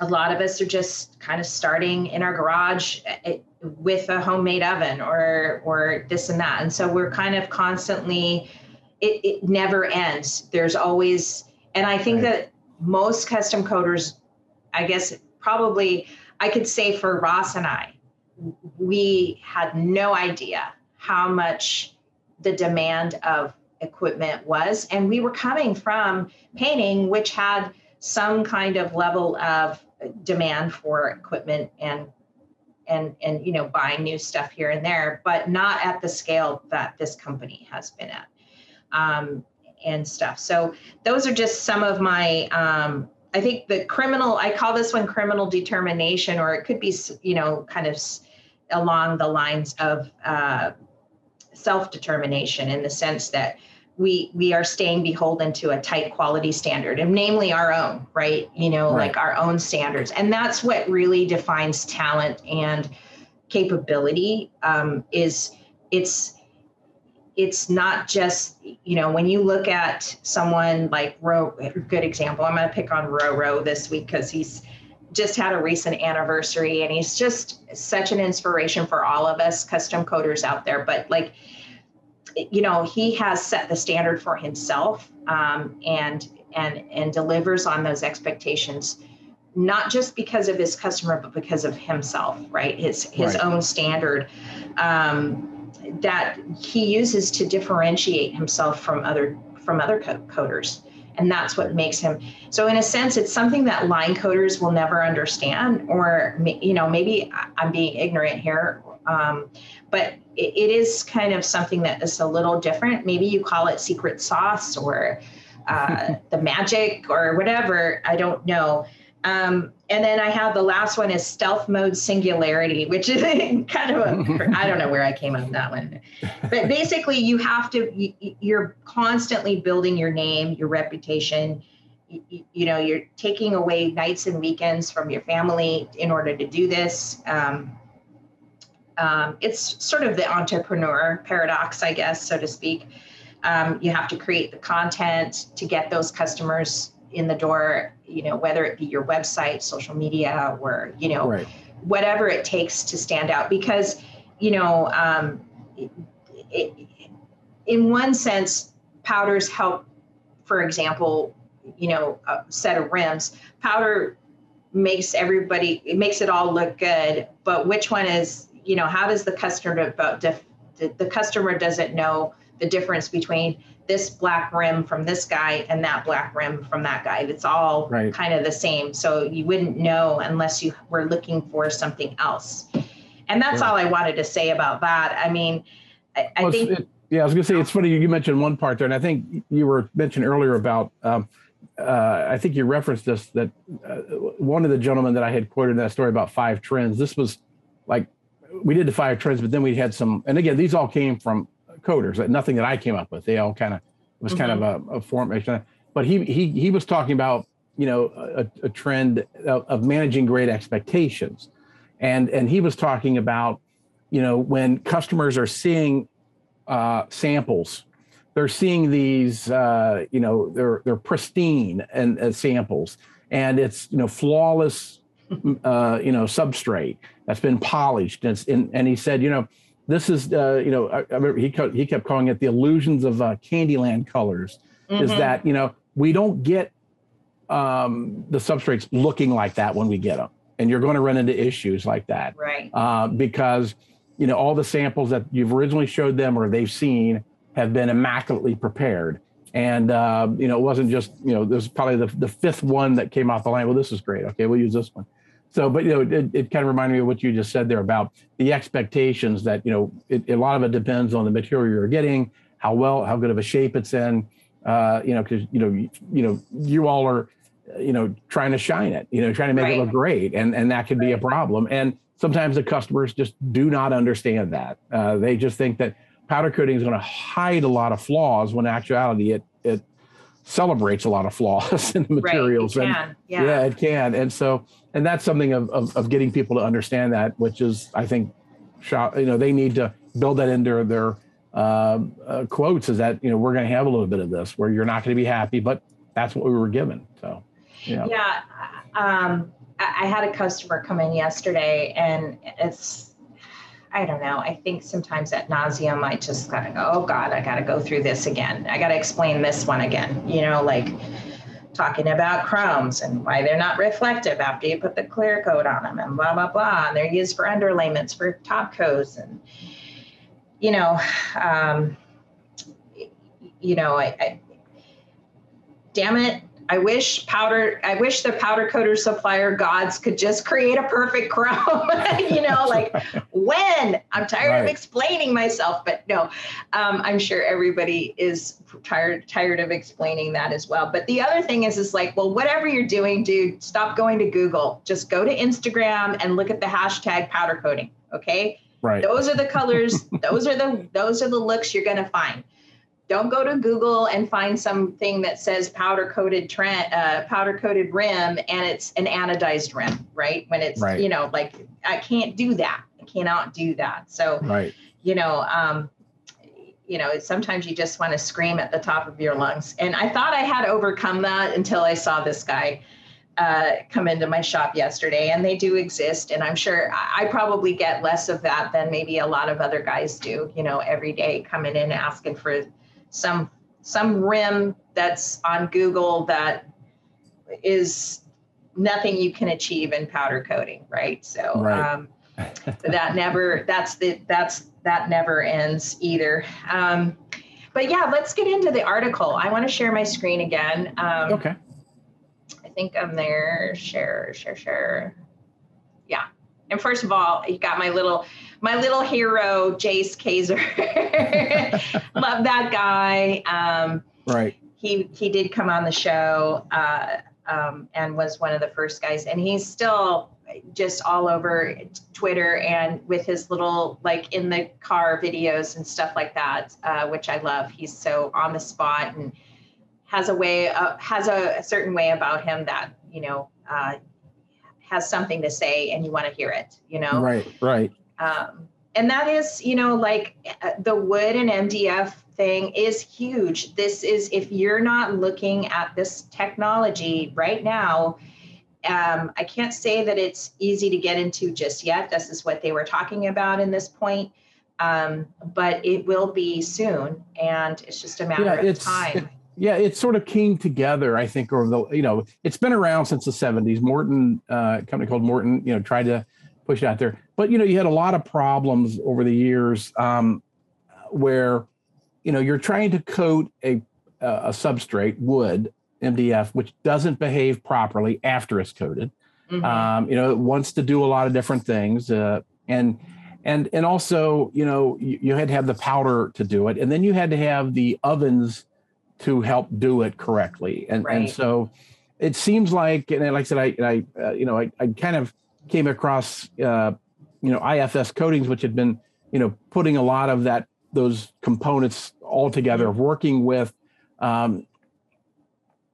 a lot of us are just kind of starting in our garage eh, with a homemade oven or or this and that, and so we're kind of constantly. It, it never ends. There's always, and I think right. that most custom coaters, I guess probably I could say for Ross and I, we had no idea how much the demand of equipment was. And we were coming from painting, which had some kind of level of demand for equipment and and and you know buying new stuff here and there but not at the scale that this company has been at um, and stuff so those are just some of my um, i think the criminal i call this one criminal determination or it could be you know kind of along the lines of uh, self-determination in the sense that we we are staying beholden to a tight quality standard and namely our own right you know right. like our own standards and that's what really defines talent and capability um, is it's it's not just you know when you look at someone like Ro, good example. I'm going to pick on Roro this week because he's just had a recent anniversary and he's just such an inspiration for all of us custom coaters out there. But like you know he has set the standard for himself um, and and and delivers on those expectations not just because of his customer but because of himself right? His his right. own standard um, that he uses to differentiate himself from other from other coaters and that's what makes him so in a sense it's something that line coaters will never understand or you know maybe i'm being ignorant here um, but it, it is kind of something that is a little different. Maybe you call it secret sauce or uh, [laughs] the magic or whatever. I don't know um, and then I have the last one is stealth mode singularity, which is [laughs] kind of a, I don't know where I came up with that one. But basically, you have to, you, are constantly building your name, your reputation. You, you, know, you're taking away nights and weekends from your family in order to do this. Um, um, it's sort of the entrepreneur paradox, I guess, so to speak. Um, you have to create the content to get those customers in the door, you know, whether it be your website, social media, or, you know, right. whatever it takes to stand out. Because, you know, um, it, it, in one sense, powders help, for example, you know, a set of rims. Powder makes everybody, it makes it all look good, but which one is, you know, how does the customer, the, the customer doesn't know the difference between this black rim from this guy and that black rim from that guy. It's all right. kind of the same. So you wouldn't know unless you were looking for something else. And that's yeah. all I wanted to say about that. I mean, I, I think. It, yeah, I was going to say it's funny you mentioned one part there, and I think you were mentioned earlier about. Um, uh, I think you referenced this that uh, one of the gentlemen that I had quoted in that story about five trends. This was like we did the five trends, but then we had some, and again, these all came from coaters. Nothing that I came up with. They all kind of was mm-hmm. kind of a, a formation. but he he he was talking about you know a, a trend of, of, managing great expectations, and and he was talking about you know when customers are seeing uh, samples, they're seeing these uh, you know they're they're pristine and uh, samples, and it's you know flawless uh, you know substrate that's been polished, and, and and he said you know this is uh, you know I, I remember he he kept calling it the illusions of uh, Candyland colors. Mm-hmm. Is that you know we don't get um, the substrates looking like that when we get them, and you're going to run into issues like that, right? Uh, because you know all the samples that you've originally showed them or they've seen have been immaculately prepared. And uh, you know, it wasn't just you know, this is probably the, the fifth one that came off the line. Well, this is great. Okay, we'll use this one. So, but you know, it, it kind of reminded me of what you just said there about the expectations that you know, it, a lot of it depends on the material you're getting, how well, how good of a shape it's in. Uh, you know, because you know, you, you know, you all are, you know, trying to shine it, you know, trying to make right. it look great, and and that can be a problem. And sometimes the customers just do not understand that. Uh, they just think that powder coating is going to hide a lot of flaws when actuality it it celebrates a lot of flaws [laughs] in the materials. Right, it can. yeah. yeah, it can. And so, and that's something of, of, of getting people to understand that, which is, I think, you know, they need to build that into their uh, uh, quotes is that, you know, we're going to have a little bit of this where you're not going to be happy, but that's what we were given. So, yeah. Yeah. Um, I had a customer come in yesterday and it's, I don't know. I think sometimes at nauseum, I just gotta go, oh God, I gotta go through this again. I gotta explain this one again, you know, like talking about chromes and why they're not reflective after you put the clear coat on them and blah, blah, blah. And they're used for underlayments for top coats. And, you know, um, you know, I, I damn it, I wish powder, I wish the powder coater supplier gods could just create a perfect chrome. [laughs] you know, like when I'm tired right. of explaining myself, but no, um, I'm sure everybody is tired tired of explaining that as well. But the other thing is, is like, well, whatever you're doing, dude, stop going to Google. Just go to Instagram and look at the hashtag powder coating. Okay. Right. Those are the colors. [laughs] those are the those are the looks you're gonna find don't go to Google and find something that says powder coated trend, uh, powder coated rim and it's an anodized rim, right? When it's, right. you know, like I can't do that. I cannot do that. So, right. you know, um, you know, sometimes you just want to scream at the top of your lungs. And I thought I had overcome that until I saw this guy uh, come into my shop yesterday, and they do exist. And I'm sure I probably get less of that than maybe a lot of other guys do. You know, every day coming in asking for some some rim that's on Google that is nothing you can achieve in powder coating, right? So right. Um, that [laughs] never that's the that's that never ends either. Um, but yeah, let's get into the article. I want to share my screen again. Um, okay. I think I'm there. Share, share, share. Yeah. And first of all, you got my little my little hero, Jace Kaiser. [laughs] Love that guy. Um, right. He he did come on the show uh, um, and was one of the first guys, and he's still just all over Twitter and with his little like in the car videos and stuff like that, uh, which I love. He's so on the spot and has a way uh, has a, a, certain way about him that you know uh, has something to say and you want to hear it. You know. Right. Right. Um, and that is, you know, like uh, the wood and MDF thing is huge. This is, if you're not looking at this technology right now, um, I can't say that it's easy to get into just yet. This is what they were talking about in this point. Um, but it will be soon, and it's just a matter yeah, of time. It, yeah, it sort of came together, I think, over the, you know, it's been around since the 70s. Morton, uh, company called Morton, you know, tried to push it out there. But you know, you had a lot of problems over the years um, where you know you're trying to coat a a substrate wood MDF which doesn't behave properly after it's coated. Mm-hmm. Um, you know, it wants to do a lot of different things, uh, and and and also you know you, you, had to have the powder to do it, and then you had to have the ovens to help do it correctly, and right. and so it seems like and like I said, I I uh, you know I I kind of came across uh, you know IFS coatings, which had been you know putting a lot of that those components all together, working with um,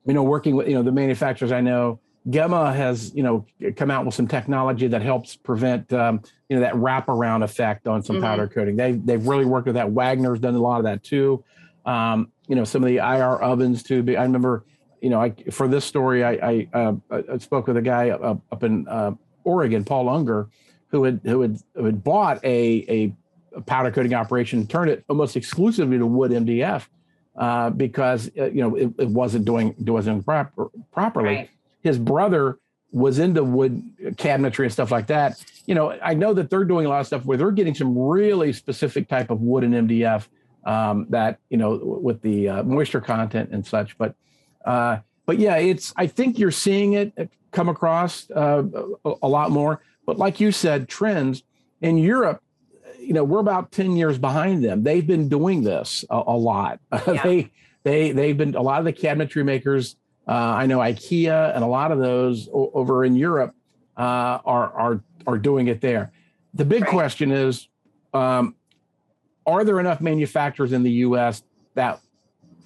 you know, working with you know the manufacturers I know, Gema has you know come out with some technology that helps prevent um, you know that wraparound effect on some mm-hmm. powder coating. They they've really worked with that. Wagner's done a lot of that too. Um, you know, some of the IR ovens too. I remember, you know, I for this story, I I, uh, I spoke with a guy up, up in uh, Oregon, Paul Unger, who had who had who had bought a a powder coating operation, turned it almost exclusively to wood MDF uh, because uh, you know it, it, wasn't doing it wasn't proper, properly. Right. His brother was into wood cabinetry and stuff like that. You know, I know that they're doing a lot of stuff where they're getting some really specific type of wood and MDF um, that you know with the uh, moisture content and such. But uh, but yeah, it's I think you're seeing it come across uh, a, a lot more. But like you said, trends in Europe you know, we're about 10 years behind them. They've been doing this a, a lot. [laughs] Yeah. they they they've been a lot of the cabinetry makers. Uh, I know IKEA and a lot of those o- over in Europe uh, are are are doing it there. The big right. question is, um, are there enough manufacturers in the U.S. that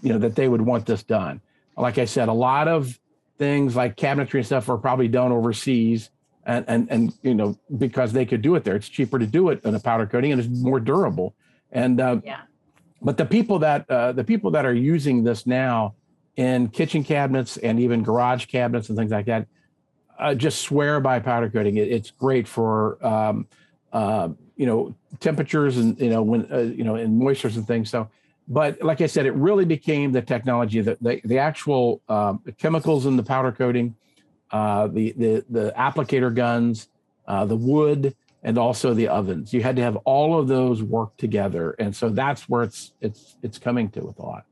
you know that they would want this done? Like I said, a lot of things like cabinetry and stuff are probably done overseas and and and you know because they could do it there. It's cheaper to do it in a powder coating and it's more durable. And uh, yeah, but the people that uh, the people that are using this now in kitchen cabinets and even garage cabinets and things like that uh, just swear by powder coating. It, it's great for um, uh, you know temperatures and you know when uh, you know and moistures and things. So. But like I said, it really became the technology that the, the actual um, chemicals in the powder coating, uh, the, the, the applicator guns, uh, the wood, and also the ovens. You had to have all of those work together, and so that's where it's it's it's coming to with a lot.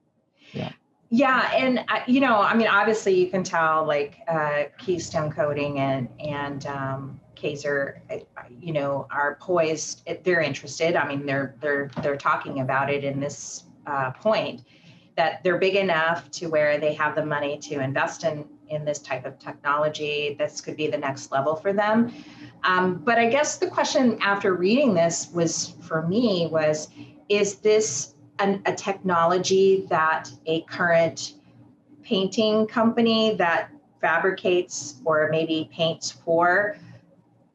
Yeah. Yeah, and uh, you know, I mean, obviously, you can tell like uh, Keystone Coating and and um, Kaeser, uh, you know, are poised. They're interested. I mean, they're they're they're talking about it in this uh, point that they're big enough to where they have the money to invest in in this type of technology. This could be the next level for them. Um, but I guess the question after reading this was for me was, is this an, a technology that a current painting company that fabricates or maybe paints for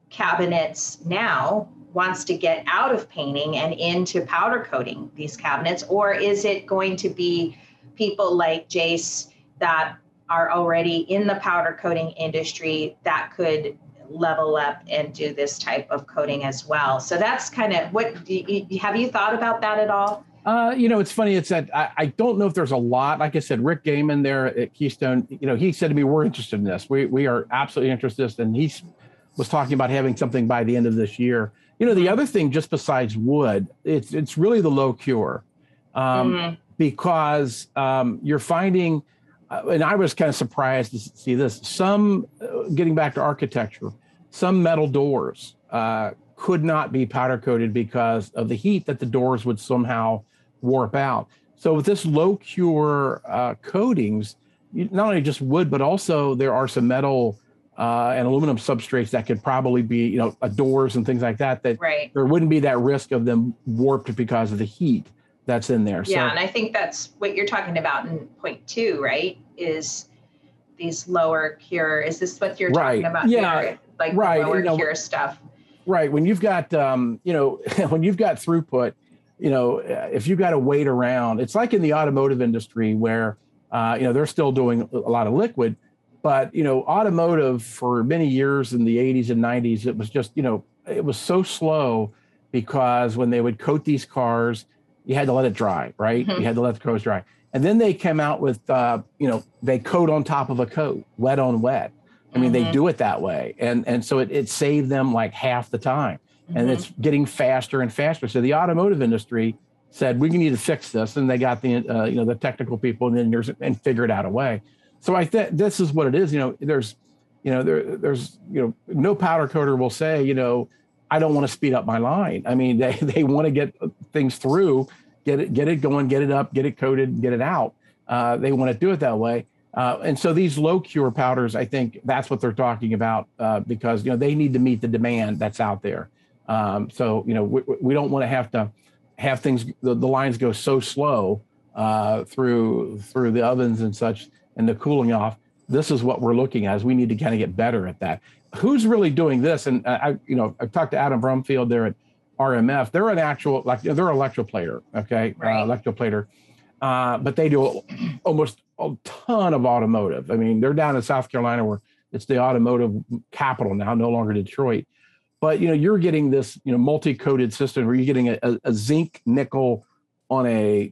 cabinets now wants to get out of painting and into powder coating these cabinets? Or is it going to be people like Jace that are already in the powder coating industry that could level up and do this type of coating as well. So that's kind of what have you thought about that at all? Uh, you know, it's funny. It's that I, I, don't know if there's a lot. Like I said, Rick Gehman there at Keystone, you know, he said to me, "We're interested in this. We we are absolutely interested." In this and he was talking about having something by the end of this year. You know, the mm-hmm. other thing, just besides wood, it's it's really the low cure, um, mm-hmm. because um, you're finding uh, and I was kind of surprised to see this. Some, uh, getting back to architecture, some metal doors uh, could not be powder coated because of the heat that the doors would somehow warp out. So with this low cure uh, coatings, not only just wood, but also there are some metal uh, and aluminum substrates that could probably be, you know, doors and things like that. That right. there wouldn't be that risk of them warped because of the heat that's in there. Yeah, so, and I think that's what you're talking about in point two, right? Is these lower cure? Is this what you're right. talking about? Yeah, here? like right. lower you know, cure stuff. Right. When you've got, um, you know, [laughs] when you've got throughput, you know, if you've got to wait around, it's like in the automotive industry where, uh, you know, they're still doing a lot of liquid, but you know, automotive for many years in the 80s and 90s, it was just, you know, it was so slow because when they would coat these cars you had to let it dry, right? Mm-hmm. You had to let the cars dry. And then they came out with, uh, you know, they coat on top of a coat, wet on wet. I mean, mm-hmm. they do it that way. And, and so it, it saved them like half the time. Mm-hmm. And it's getting faster and faster. So the automotive industry said, we need to fix this. And they got the, uh, you know, the technical people and engineers and figured out a way. So I think this is what it is. You know, there's, you know, there, there's, you know, no powder coater will say, you know, I don't want to speed up my line. I mean, [laughs] they, they want to get things through, get it, get it going, get it up, get it coated, get it out. Uh, they want to do it that way. Uh, and so these low cure powders, I think that's what they're talking about uh, because you know they need to meet the demand that's out there. Um, so you know we, we don't want to have to have things the, the lines go so slow uh, through through the ovens and such and the cooling off. This is what we're looking at. Is we need to kind of get better at that. Who's really doing this? And I, you know, I talked to Adam Brumfield there at RMF. They're an actual like they're an electroplater, okay, right. uh, electroplater, uh, but they do almost a ton of automotive. I mean, they're down in South Carolina where it's the automotive capital now, no longer Detroit. But you know, you're getting this you know multi-coated system where you're getting a, a zinc nickel on a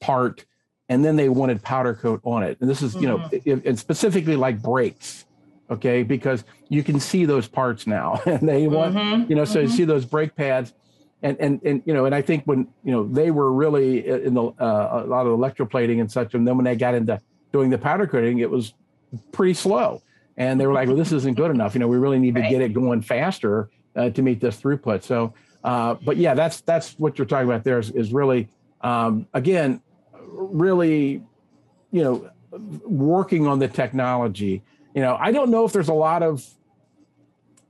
part, and then they wanted powder coat on it. And this is you mm-hmm. know, and specifically like brakes, okay, because you can see those parts now, [laughs] and they want mm-hmm. you know, so mm-hmm. you see those brake pads. And, and and you know and I think when you know they were really in the uh, a lot of electroplating and such and then when they got into doing the powder coating it was pretty slow and they were like, "Well, this isn't good enough. You know, we really need right. to get it going faster uh, to meet this throughput." So, uh, but yeah, that's that's what you're talking about. There is, is really, um, again, really, you know, working on the technology. You know, I don't know if there's a lot of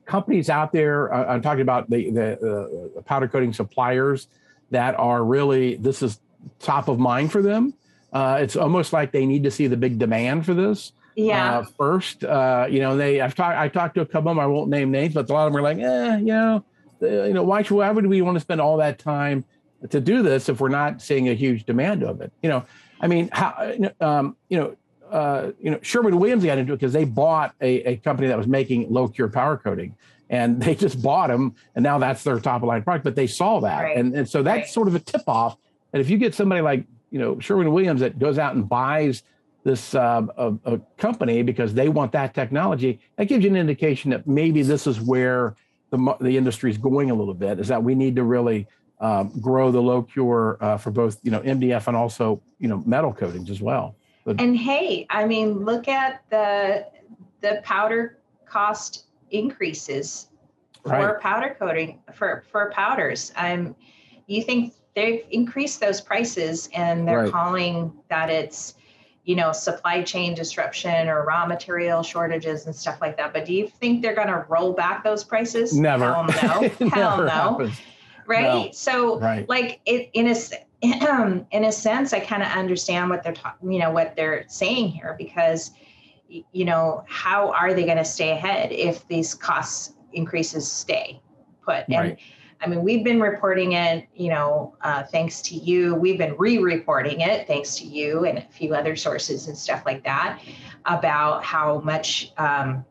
companies out there. Uh, I'm talking about the the uh, powder coating suppliers that are really this is top of mind for them. Uh, it's almost like they need to see the big demand for this yeah. Uh, first, uh, you know, they I've talked I talked to a couple of them. I won't name names, but a lot of them are like, eh, you know, you know, why should why would we want to spend all that time to do this if we're not seeing a huge demand of it? You know, I mean, how um, you know. Uh, you know, Sherwin Williams got into it because they bought a, a company that was making low cure powder coating, and [laughs] they just bought them, and now that's their top of line product. But they saw that, right. and and so that's right. sort of a tip off. And if you get somebody like you know Sherwin Williams that goes out and buys this uh, a, a company because they want that technology, that gives you an indication that maybe this is where the, the industry is going a little bit. Is that we need to really um, grow the low cure uh, for both you know MDF and also you know metal coatings as well. But, and hey, I mean, look at the the powder cost increases for right. powder coating for for powders. Um, you think they've increased those prices and they're right. calling that it's you know, supply chain disruption or raw material shortages and stuff like that. But do you think they're going to roll back those prices? Never. Hell no. [laughs] Hell no. Happens. Right. No. So, right. like, it in a [clears throat] in a sense, I kind of understand what they're talking, you know, what they're saying here because, you know, how are they going to stay ahead if these cost increases stay put? And right. I mean, we've been reporting it, you know, uh, thanks to you. We've been re-reporting it thanks to you and a few other sources and stuff like that about how much um,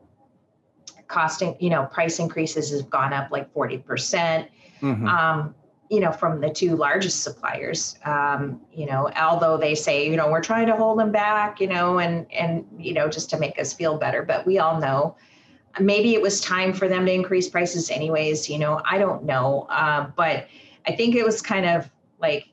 costing, you know, price increases have gone up like 40%. Mm-hmm. Um, you know, from the two largest suppliers, um, you know, although they say, you know, we're trying to hold them back, you know, and and you know, just to make us feel better, but we all know maybe it was time for them to increase prices anyways you know i don't know. Uh, but i think it was kind of like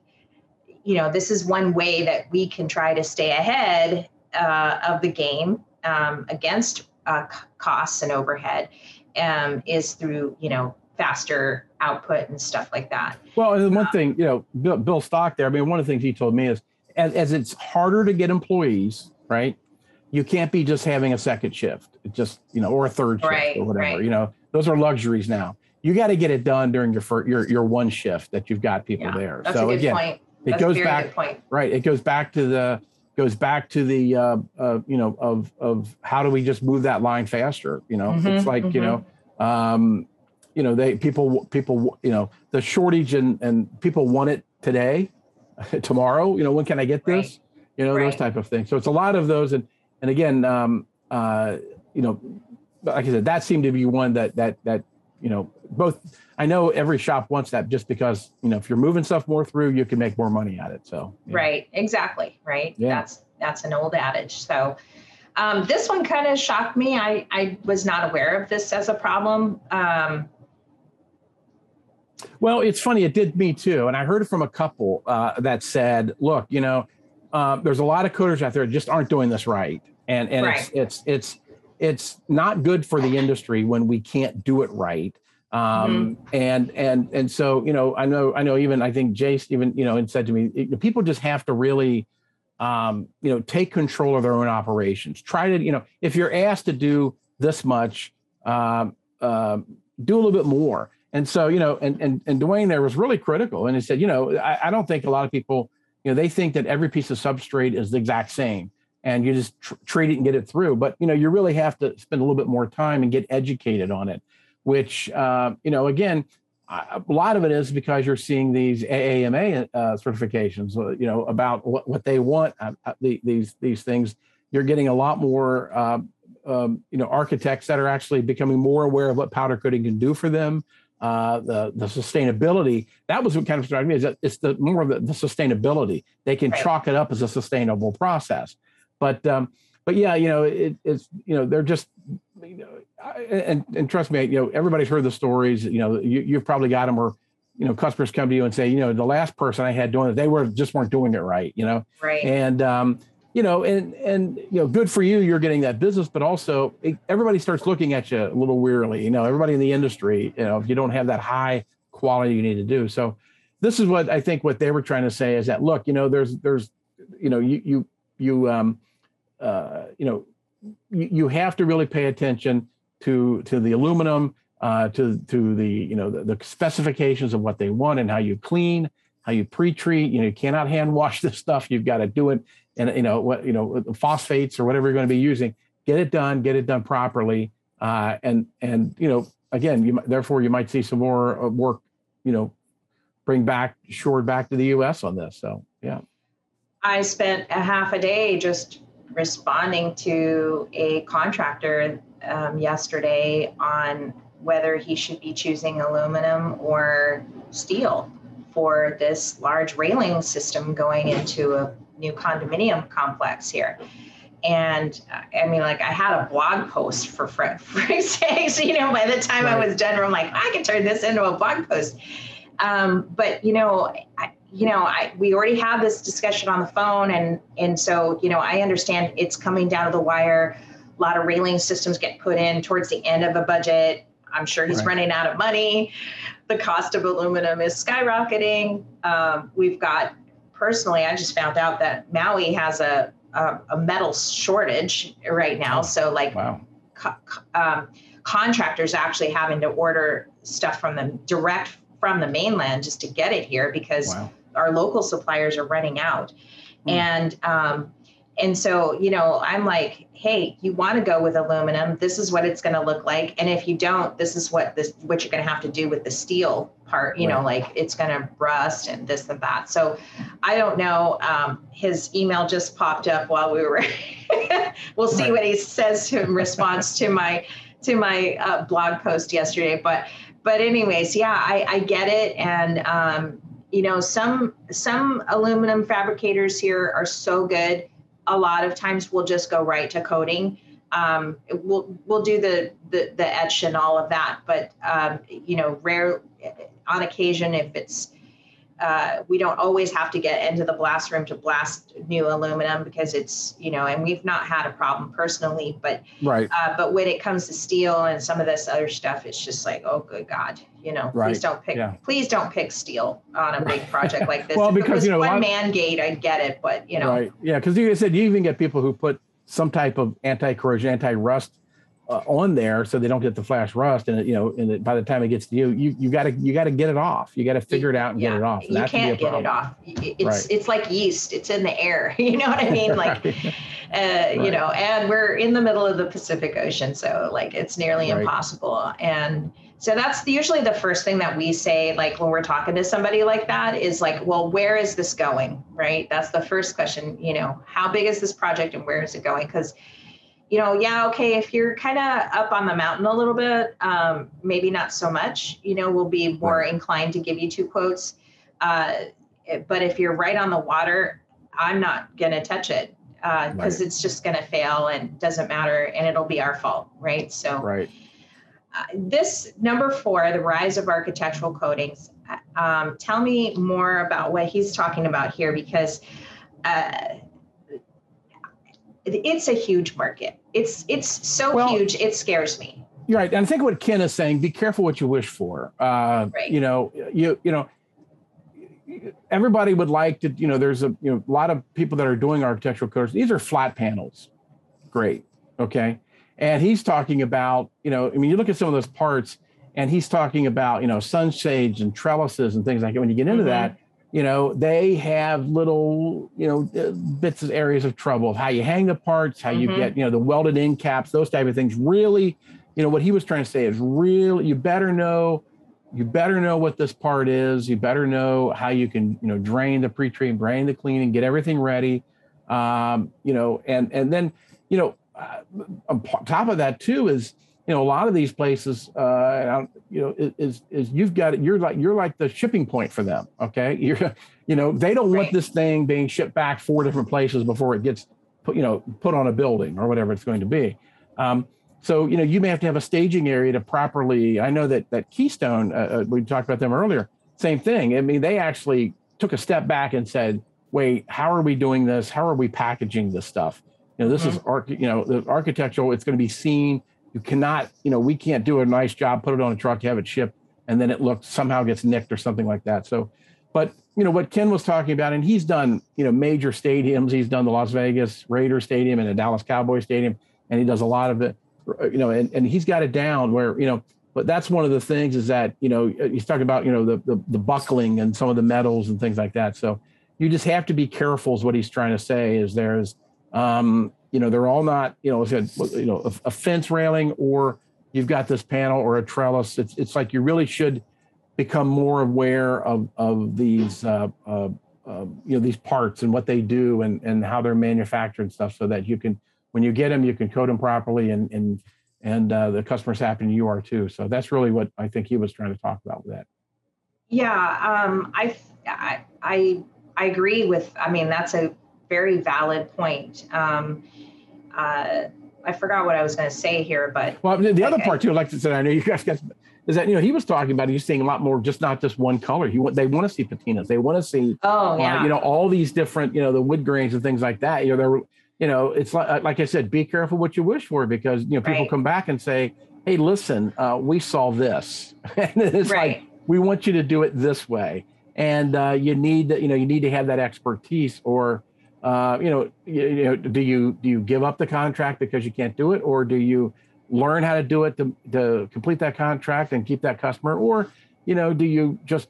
you know this is one way that we can try to stay ahead uh, of the game um, against uh, costs and overhead um, is through you know faster output and stuff like that well and one uh, thing you know bill, bill stock there i mean one of the things he told me is as, as it's harder to get employees right you can't be just having a second shift, just you know, or a third shift right, or whatever. Right. You know, those are luxuries now. You got to get it done during your first, your your one shift that you've got people yeah, there. That's so a good again, point. it goes back right. It goes back to the goes back to the uh, uh, you know of of how do we just move that line faster? You know, mm-hmm, it's like mm-hmm. you know. Um, you know they people people you know the shortage and and people want it today [laughs] tomorrow you know when can i get this right. you know those type of things so it's a lot of those and and again, um, uh, you know, like I said, that seemed to be one that that that you know both. I know every shop wants that just because you know if you're moving stuff more through, you can make more money at it. So right, exactly, right. Yeah. That's that's an old adage. So. Um, this one kind of shocked me. I, I was not aware of this as a problem. Um, well, it's funny. It did me too. And I heard it from a couple uh, that said, look, you know, uh, there's a lot of coaters out there that just aren't doing this right and and right. it's it's it's it's not good for the industry when we can't do it right um, mm-hmm. and and and so you know i know i know even i think jace even you know and said to me it, people just have to really um, you know take control of their own operations try to you know if you're asked to do this much um, uh, do a little bit more and so you know and and, and dwayne there was really critical and he said you know I, I don't think a lot of people you know they think that every piece of substrate is the exact same and you just tr- treat it and get it through. But you know, you really have to spend a little bit more time and get educated on it. Which uh, you know, again, a lot of it is because you're seeing these AAMA uh, certifications. Uh, you know about what, what they want. Uh, uh the, these these things. You're getting a lot more. Uh, um, you know, architects that are actually becoming more aware of what powder coating can do for them. Uh, the the sustainability that was what kind of struck me is that it's the more of the, the sustainability they can right. chalk it up as a sustainable process but um, but yeah, you know, it, it's you know they're just you know, and and trust me, you know, everybody's heard the stories. You know, you, you've probably got them or you know customers come to you and say, you know, the last person I had doing it, they were just weren't doing it right. You know, right. And um, you know, and and you know, good for you, you're getting that business, but also it, everybody starts looking at you a little wearily. You know, everybody in the industry, you know, if you don't have that high quality you need to do. So this is what I think what they were trying to say is that look, you know, there's there's you know, you you you um uh, you know, you, you have to really pay attention to to the aluminum, uh, to to the you know the, the, specifications of what they want and how you clean, how you pre-treat. You know, you cannot hand wash [laughs] this stuff. You've got to do it, and you know what you know phosphates or whatever you're going to be using. Get it done. Get it done properly. Uh, and and you know again, you therefore you might see some more uh, work. You know, bring back shored back to the U.S. on this. So yeah. I spent a half a day just responding to a contractor um, yesterday on whether he should be choosing aluminum or steel for this large railing system going into a new condominium complex here. And I mean, like, I had a blog post for Fred sakes, [laughs] you know, by the time right. I was done, I'm like, I can turn this into a blog post. Um, but, you know, I, you know, I, we already have this discussion on the phone, and and so you know, I understand it's coming down to the wire. A lot of railing systems get put in towards the end of a budget. I'm sure he's right. running out of money. The cost of aluminum is skyrocketing. Um, we've got personally, I just found out that Maui has a a, a metal shortage right now. Oh, so like, wow. Co- um, contractors actually having to order stuff from them direct from the mainland just to get it here because wow our local suppliers are running out. Mm. And um, and so, you know, I'm like, hey, you want to go with aluminum. This is what it's going to look like. And if you don't, this is what this what you're going to have to do with the steel part. You right. know, like it's going to rust and this and that. So, I don't know. Um, his email just popped up while we were. [laughs] we'll see right. what he says in response to my to my uh, blog post yesterday. But but anyways, yeah, I, I get it, and um, you know some some aluminum fabricators here are so good a lot of times we'll just go right to coating. um, we'll we'll do the, the the etch and all of that but um, you know rare on occasion if it's uh, we don't always have to get into the blast room to blast new aluminum because it's you know and we've not had a problem personally but right uh, but when it comes to steel and some of this other stuff it's just like oh good god you know right. please don't pick yeah. please don't pick steel on a big project like this [laughs] well because you know one man gate i get it but you know right yeah because you said you even get people who put some type of anti-corrosion anti-rust uh, on there so they don't get the flash rust and you know and it, by the time it gets to you you you got to you got to get it off. You got to figure it out and yeah, get it off and you can't get it off. It's right. it's like yeast. It's in the air. [laughs] You know what i mean? Like right. uh, right. you know and we're in the middle of the pacific ocean so like it's nearly impossible. And so that's usually the first thing that we say like when we're talking to somebody like that is like well where is this going? Right? That's the first question you know how big is this project and where is it going? Because you know, yeah, okay, if you're kind of up on the mountain a little bit, um, maybe not so much, you know, we'll be more right. inclined to give you two quotes. Uh, but if you're right on the water, I'm not going to touch it because uh, right. it's just going to fail and doesn't matter and it'll be our fault, right? So, right. Uh, this number four, the rise of architectural coatings. Um, tell me more about what he's talking about here because uh, it's a huge market. It's it's so well, huge. It scares me. You're right, and I think what Ken is saying: be careful what you wish for. Uh, right. You know, you you know, everybody would like to. You know, there's a you know a lot of people that are doing architectural codes. These are flat panels. Great. Okay. And he's talking about, you know, I mean, you look at some of those parts, and he's talking about, you know, sunshades and trellises and things like that. When you get into mm-hmm. that, you know they have little you know uh, bits of areas of trouble of how you hang the parts how you Mhm. get you know the welded in caps those type of things. Really you know what he was trying to say is really you better know you better know what this part is. You better know how you can you know drain the pre-treat drain the cleaning get everything ready. Um, you know and and then you know uh, on top of that too is you know a lot of these places uh and I don't- you know is- is you've got it you're like you're like the shipping point for them okay? [laughs] You're you know they don't want this thing being shipped back four different places before it gets put you know put on a building or whatever it's going to be. Um so you know you may have to have a staging area to properly i know that that keystone uh, uh, we talked about them earlier same thing. I mean they actually took a step back and said wait how are we doing this? How are we packaging this stuff? You know this is arch you know the architectural it's going to be seen you cannot you know we can't do a nice job put it on a truck have it shipped and then it looks somehow gets nicked or something like that. So but you know what ken was talking about and he's done you know major stadiums. He's done the las vegas Raider stadium and the dallas cowboy stadium and he does a lot of it you know and, and he's got it down where you know but that's one of the things is that you know he's talking about you know the, the the buckling and some of the metals and things like that. So you just have to be careful is what he's trying to say is there's um you know they're all not you know you know a, a fence railing or you've got this panel or a trellis it's it's like you really should become more aware of of these uh, uh, uh, you know these parts and what they do and and how they're manufactured and stuff so that you can when you get them you can coat them properly and and and uh, the customer's happy and you are too so that's really what i think he was trying to talk about with that Yeah, um, I, I, I, I agree with. I mean, that's a very valid point. Um, uh, I forgot what I was going to say here, but Well, the the other Okay. part too, like I said, I know you guys got is that you know he was talking about he's seeing a lot more, just not just one color. He want they want to see patinas, they want to see oh uh, yeah, you know all these different you know the wood grains and things like that. You know they're you know it's like like I said, be careful what you wish for because you know people Right. come back and say, hey, listen, uh, we saw this, [laughs] and it's right. like we want you to do it this way, and uh, you need you know you need to have that expertise or. Uh, you know, you, you know, do you do you give up the contract because you can't do it, or do you learn how to do it to, to complete that contract and keep that customer? Or you know do you just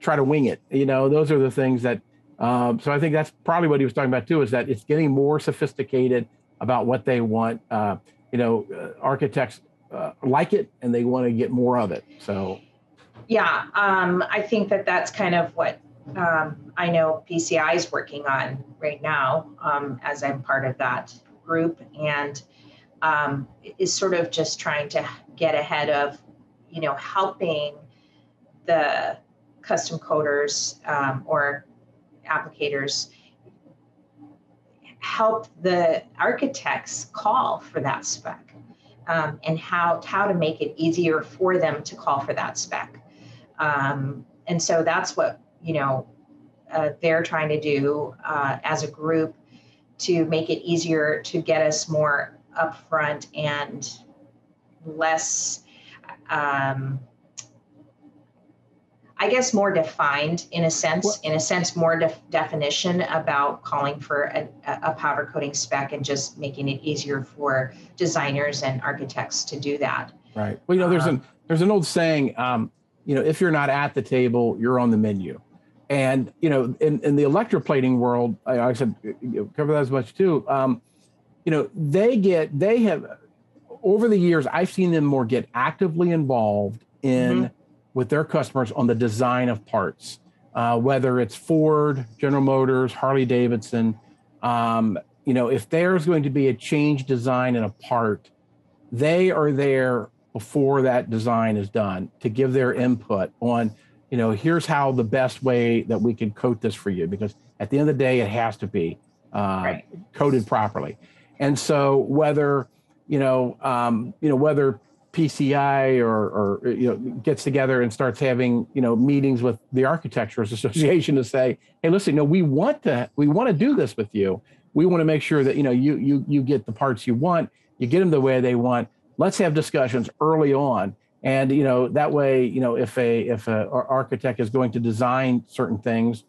try to wing it? You know those are the things that um, so i think that's probably what he was talking about too is that it's getting more sophisticated about what they want. Uh, you know uh, architects uh, like it and they want to get more of it. So Yeah, um, I think that that's kind of what um, I know PCI is working on right now um, as I'm part of that group and um, is sort of just trying to get ahead of, you know, helping the custom coaters um, or applicators help the architects call for that spec um, and how how to make it easier for them to call for that spec. Um, and so that's what you know uh, they're trying to do uh, as a group to make it easier to get us more upfront and less um, I guess more defined in a sense, in a sense, more def- definition about calling for a, a powder coating spec and just making it easier for designers and architects to do that. right well you know there's an there's an old saying um, you know if you're not at the table you're on the menu and you know in, in the electroplating world I, I said cover that as much too. Um, you know they get they have over the years i've seen them more get actively involved in with their customers on the design of parts uh, whether it's ford general motors harley davidson. Um, you know if there's going to be a change design in a part they are there before that design is done to give their input on you know here's how the best way that we can coat this for you because at the end of the day it has to be uh, Right. coated properly. And so whether you know um, you know whether PCI or, or you know gets together and starts having you know meetings with the architecturers [laughs] association to say hey listen no we want to we want to do this with you. We want to make sure that you know you you you get the parts you want. You get them the way they want. Let's have discussions early on and you know that way you know if a if a architect is going to design certain things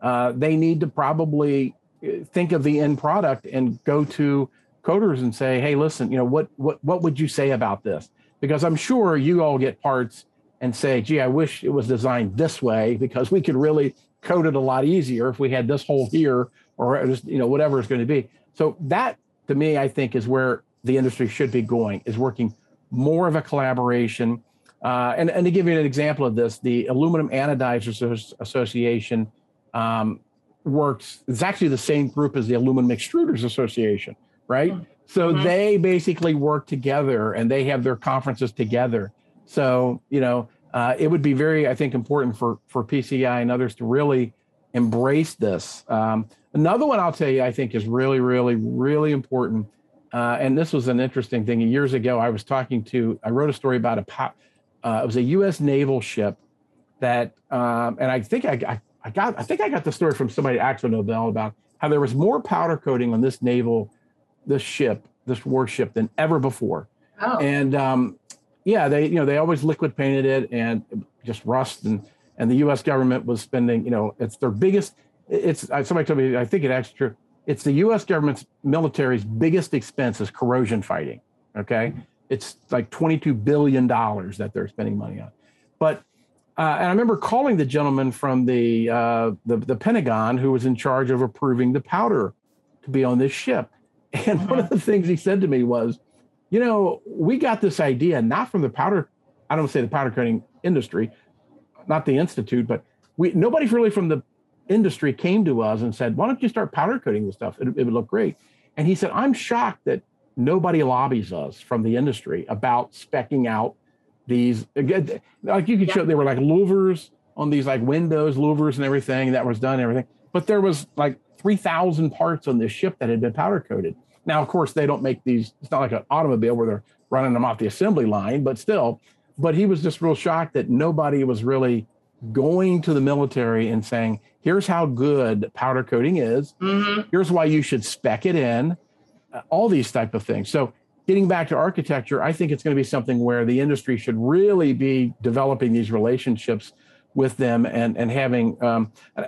uh, they need to probably uh, think of the end product and go to coaters and say hey listen you know what what what would you say about this because i'm sure you all get parts and say gee i wish it was designed this way because we could really coat it a lot easier if we had this hole here or just, you know, whatever it's going to be. So that to me, I think is where the industry should be going is working more of a collaboration. Uh, and, and to give you an example of this, the Aluminum Anodizers Association um, works, it's actually the same group as the Aluminum Extruders Association, right? Mm-hmm. So mm-hmm. they basically work together and they have their conferences together. So, you know, uh, it would be very, I think, important for, for PCI and others to really embrace this. Um, another one I'll tell you, I think is really, really, really important. Uh, and this was an interesting thing. Years ago, I was talking to, I wrote a story about a, uh, it was a U.S. naval ship that, um, and I think I, I, I, got, I think I got the story from somebody at AkzoNobel about how there was more powder coating on this naval, this ship, this warship than ever before. Oh. And um, yeah, they, you know, they always liquid painted it and just rust and, and the U.S. government was spending, you know, it's their biggest. It's somebody told me, I think it actually true. It's the U.S. government's military's biggest expense is corrosion fighting. Okay, it's like 22 billion dollars that they're spending money on. But uh, and I remember calling the gentleman from the, uh, the the Pentagon who was in charge of approving the powder to be on this ship. [laughs] And one of uh-huh. the things he said to me was, you know, we got this idea not from the powder, I don't say the powder coating industry, not the institute, but we nobody's really from the industry came to us and said, "Why don't you start powder coating this stuff? It, it would look great." And he said, "I'm shocked that nobody lobbies us from the industry about specking out these like you could yeah. show they were like louvers on these like windows, louvers and everything that was done and everything. But there was like 3,000 parts on this ship that had been powder coated. Now, of course, they don't make these. It's not like an automobile where they're running them off the assembly line, but still, but he was just real shocked that nobody was really going to the military and saying, here's how good powder coating is. Mm-hmm. Here's why you should spec it in, uh, all these type of things. So getting back to architecture, I think it's going to be something where the industry should really be developing these relationships with them and, and having, um, uh,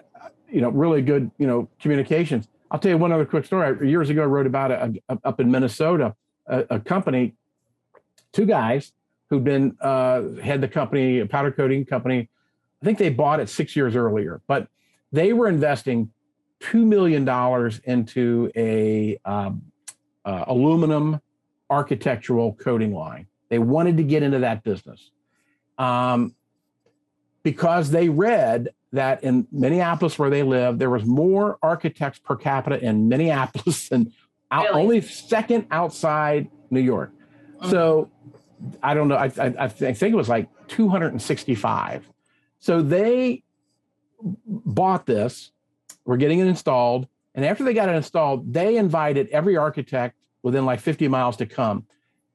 you know, really good, you know, communications. I'll tell you one other quick story. Years ago, I wrote about a, up in Minnesota, a, a company, two guys who'd been uh, had the company, a powder coating company. I think they bought it six years earlier, but they were investing two million dollars into a um, uh, aluminum architectural coating line. They wanted to get into that business um, because they read that in Minneapolis, where they live, there was more architects per capita in Minneapolis [laughs] than out, only second outside New York. Mm-hmm. So I don't know. I, I, I think it was like 265. So they bought this, were getting it installed. And after they got it installed, they invited every architect within like 50 miles to come.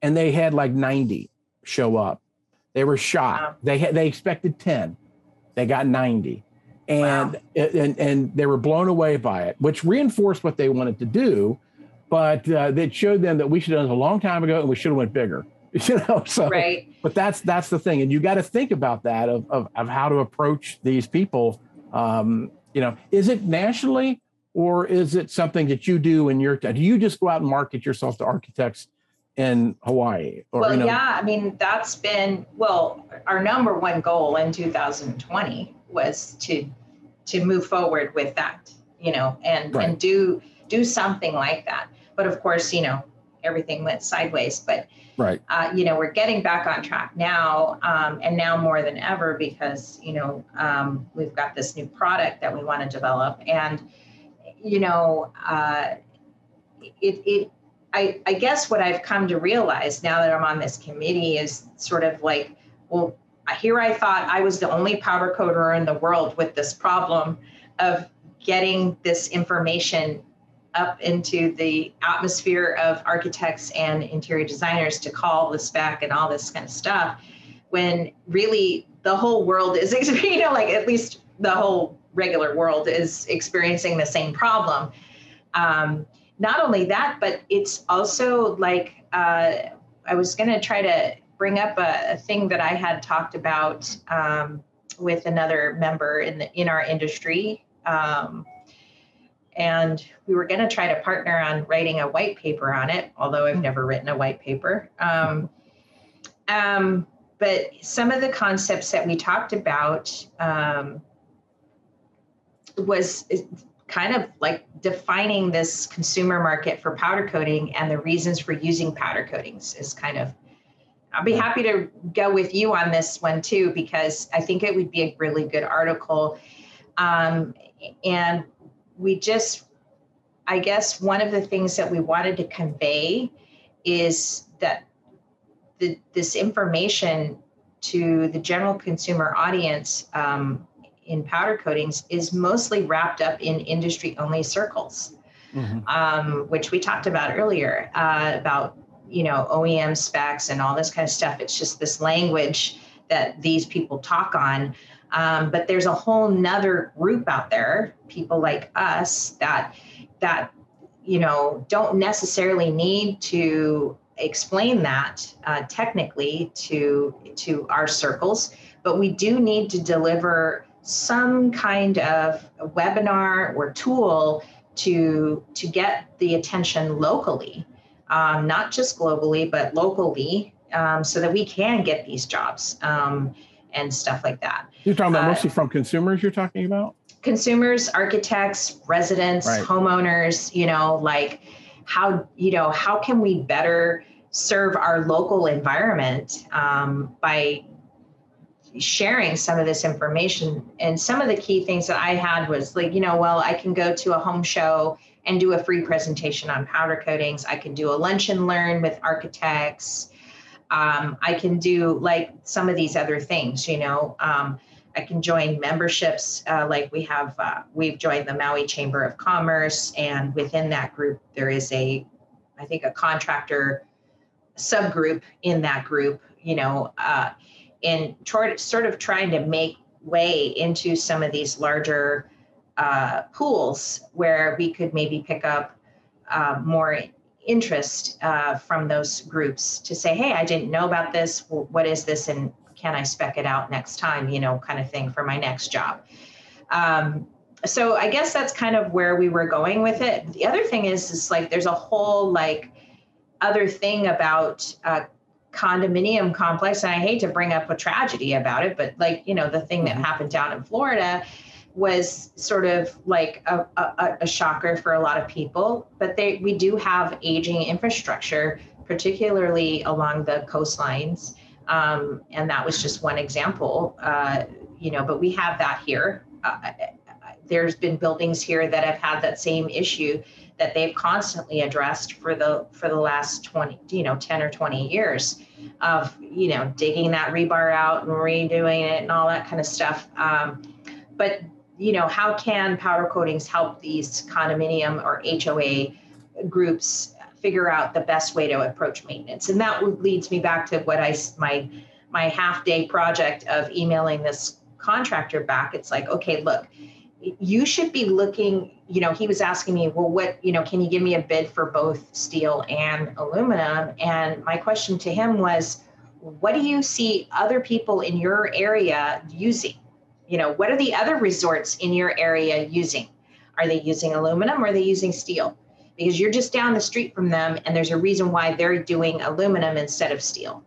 And they had like 90 show up. They were shocked. Wow. They had, they expected 10. They got 90. And, wow. and and they were blown away by it, which reinforced what they wanted to do, but uh, it showed them that we should have done this a long time ago and we should have went bigger. [laughs] you know so right but that's that's the thing and you got to think about that of, of, of how to approach these people um, you know is it nationally or is it something that you do in your do you just go out and market yourself to architects in hawaii or, well you know? yeah i mean that's been well our number one goal in 2020 was to to move forward with that you know and right. and do do something like that but of course you know everything went sideways but right. uh, you know we're getting back on track now um, and now more than ever because you know um, we've got this new product that we want to develop. And you know uh, it, it I, I guess what i've come to realize now that i'm on this committee is sort of like well here i thought i was the only powder coater in the world with this problem of getting this information up into the atmosphere of architects and interior designers to call this back and all this kind of stuff when really the whole world is [laughs] you know like at least the whole regular world is experiencing the same problem. Um, not only that but it's also like uh, i was going to try to bring up a, a, thing that i had talked about um, with another member in the in our industry um, and we were going to try to partner on writing a white paper on it, although I've never written a white paper. Um, um, but some of the concepts that we talked about, um, was kind of like defining this consumer market for powder coating and the reasons for using powder coatings is kind of I'll be happy to go with you on this one too because I think it would be a really good article. Um, and we just, I guess, one of the things that we wanted to convey is that the, this information to the general consumer audience um, in powder coatings is mostly wrapped up in industry only circles, mm-hmm. um, which we talked about earlier uh, about you know OEM specs and all this kind of stuff. It's just this language that these people talk on. Um, but there's a whole nother group out there, people like us that that you know don't necessarily need to explain that uh, technically to to our circles, but we do need to deliver some kind of webinar or tool to to get the attention locally, um, not just globally but locally, um, so that we can get these jobs. Um, and stuff like that. You're talking about uh, mostly from consumers. You're talking about consumers, architects, residents, right. homeowners. You know, like how you know how can we better serve our local environment um, by sharing some of this information. And some of the key things that I had was like, you know, well, I can go to a home show and do a free presentation on powder coatings. I can do a lunch and learn with architects. Um, I can do like some of these other things, you know. Um, I can join memberships, uh, like we have, uh, we've joined the Maui Chamber of Commerce, and within that group, there is a, I think, a contractor subgroup in that group, you know, uh, in toward, sort of trying to make way into some of these larger uh, pools where we could maybe pick up uh, more interest uh, from those groups to say, hey, I didn't know about this. What is this? And can I spec it out next time, you know, kind of thing for my next job. Um, so I guess that's kind of where we were going with it. The other thing is, is like there's a whole like other thing about uh, condominium complex and i hate to bring up a tragedy about it but like you know the thing that mm-hmm. happened down in florida was sort of like a, a, a, shocker for a lot of people but they we do have aging infrastructure particularly along the coastlines. Um, and that was just one example uh, you know but we have that here. Uh, there's been buildings here that have had that same issue that they've constantly addressed for the for the last 20 you know 10 or 20 years of you know digging that rebar out and redoing it and all that kind of stuff. Um, but you know how can powder coatings help these condominium or hoa groups figure out the best way to approach maintenance? And that leads me back to what i my my half day project of emailing this contractor back. It's like okay look you should be looking you know he was asking me well what you know can you give me a bid for both steel and aluminum? And my question to him was what do you see other people in your area using you know what are the other resorts in your area using are they using aluminum or are they using steel because you're just down the street from them and there's a reason why they're doing aluminum instead of steel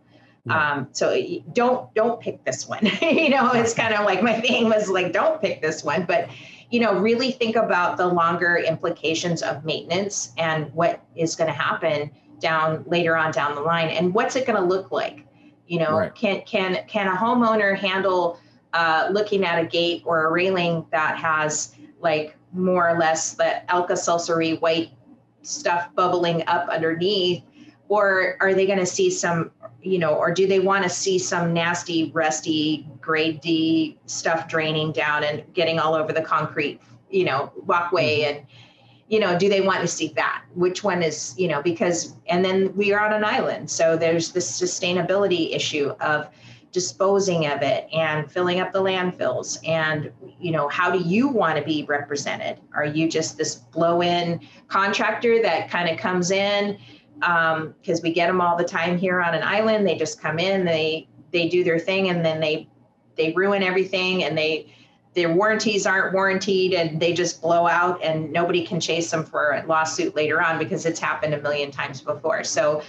um, so don't don't pick this one. [laughs] you know, it's kind of like my thing was like don't pick this one, but you know, really think about the longer implications of maintenance and what is going to happen down later on down the line, and what's it going to look like. You know, right. can can can a homeowner handle uh, looking at a gate or a railing that has like more or less the Alka-Seltzer white stuff bubbling up underneath or are they going to see some you know or do they want to see some nasty rusty grade d stuff draining down and getting all over the concrete you know walkway mm-hmm. and you know do they want to see that which one is you know because and then we are on an island so there's this sustainability issue of disposing of it and filling up the landfills and you know how do you want to be represented are you just this blow in contractor that kind of comes in because um, we get them all the time here on an island. They just come in, they they do their thing, and then they they ruin everything, and they their warranties aren't warranted, and they just blow out, and nobody can chase them for a lawsuit later on because it's happened a million times before. So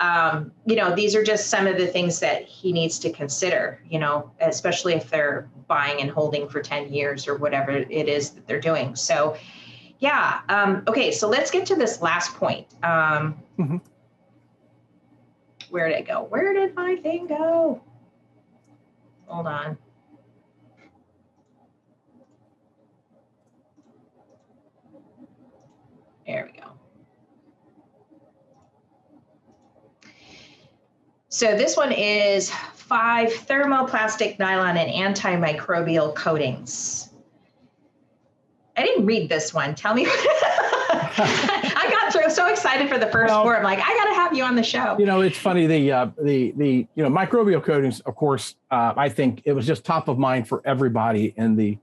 um, you know, these are just some of the things that he needs to consider, you know, especially if they're buying and holding for 10 years or whatever it is that they're doing. So, yeah. Um, okay. So let's get to this last point. Um, mm-hmm. Where did it go? Where did my thing go? Hold on. There we go. So this one is five thermoplastic nylon and antimicrobial coatings. I didn't read this one. Tell me. [laughs] [laughs] I got through, so excited for the first well, four. I'm like, I got to have you on the show. You know, it's funny. The uh, the the you know microbial coatings. Of course, uh, I think it was just top of mind for everybody in the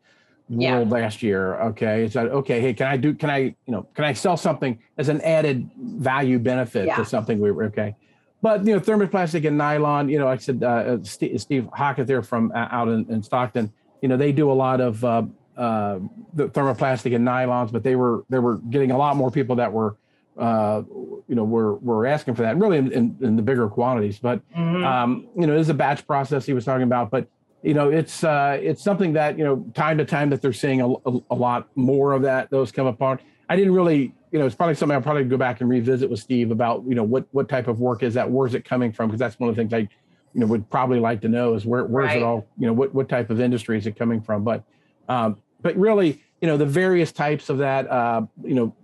world yeah. last year. Okay, it's like okay, hey, can I do? Can I you know? Can I sell something as an added value benefit yeah. to something we were okay? But you know, thermoplastic and nylon. You know, I said uh, uh Steve, Steve Hockett there from uh, out in, in, Stockton. You know, they do a lot of uh, uh, the thermoplastic and nylons, but they were they were getting a lot more people that were uh, you know were were asking for that. Really, in, in, in the bigger quantities. But mm-hmm. um, you know, there's a batch process he was talking about. But you know, it's uh, it's something that you know time to time that they're seeing a, a, a lot more of that. Those come apart. I didn't really you know, it's probably something I'll probably go back and revisit with Steve about, you know, what what type of work is that? Where's it coming from? Because that's one of the things I, you know, would probably like to know is where where's right. it all, you know, what what type of industry is it coming from? But um, but really, you know, the various types of that, uh, you know,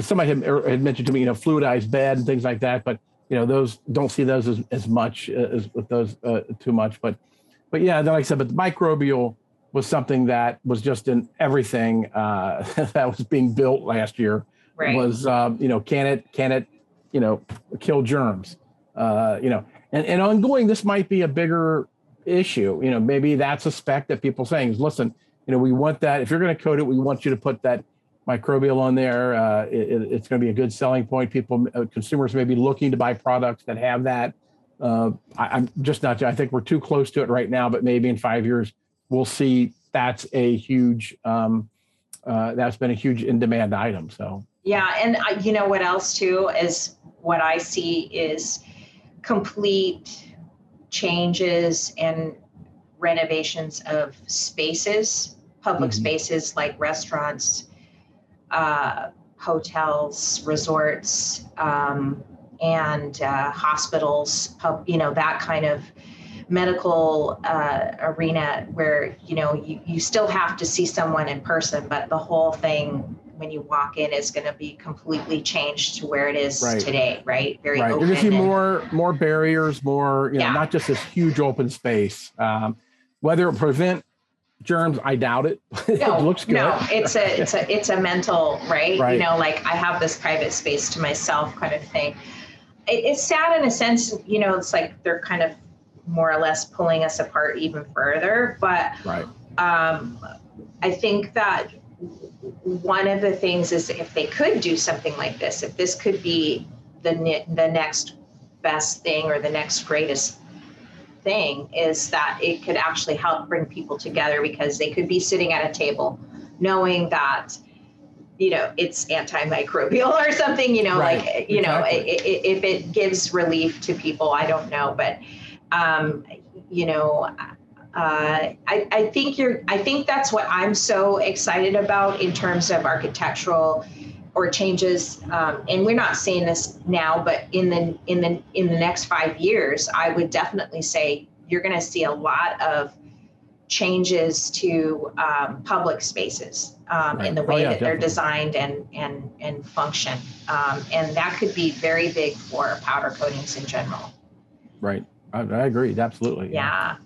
somebody had, er, had mentioned to me, you know, fluidized bed and things like that. But you know, those don't see those as, as much uh, as with those uh, too much. But but yeah, then like I said, but the microbial was something that was just in everything uh, [laughs] that was being built last year. Right. Was uh, you know can it can it you know kill germs? Uh, you know, and and ongoing this might be a bigger issue. You know, maybe that's a spec that people saying is listen. You know, we want that. If you're going to coat it, we want you to put that microbial on there. Uh, it, it's going to be a good selling point. People, uh, consumers may be looking to buy products that have that. Uh, I, am just not. I think we're too close to it right now, but maybe in five years we'll see that's a huge um, uh, that's been a huge in demand item so yeah and I, you know what else too is what i see is complete changes and renovations of spaces public mm-hmm. spaces like restaurants uh, hotels resorts um, and uh, hospitals pub, you know that kind of medical uh, arena where you know you, you still have to see someone in person but the whole thing when you walk in is going to be completely changed to where it is right. today right very right. you're going to see more more barriers more you know yeah. not just this huge open space um, whether it prevent germs i doubt it [laughs] no, it looks good no it's a it's a it's a mental right? right you know like i have this private space to myself kind of thing it, it's sad in a sense you know it's like they're kind of more or less pulling us apart even further. But right. um, I think that one of the things is if they could do something like this, if this could be the the next best thing or the next greatest thing, is that it could actually help bring people together because they could be sitting at a table, knowing that you know it's antimicrobial or something you know right. like you exactly. know if it gives relief to people i don't know but um, you know, uh, I, I, think you're. I think that's what I'm so excited about in terms of architectural or changes. Um, and we're not seeing this now, but in the in the in the next five years, I would definitely say you're going to see a lot of changes to um, public spaces um, right. in the oh, way oh, yeah, that definitely. they're designed and and and function, um, and that could be very big for powder coatings in general. Right. I, I agree. Absolutely. Yeah.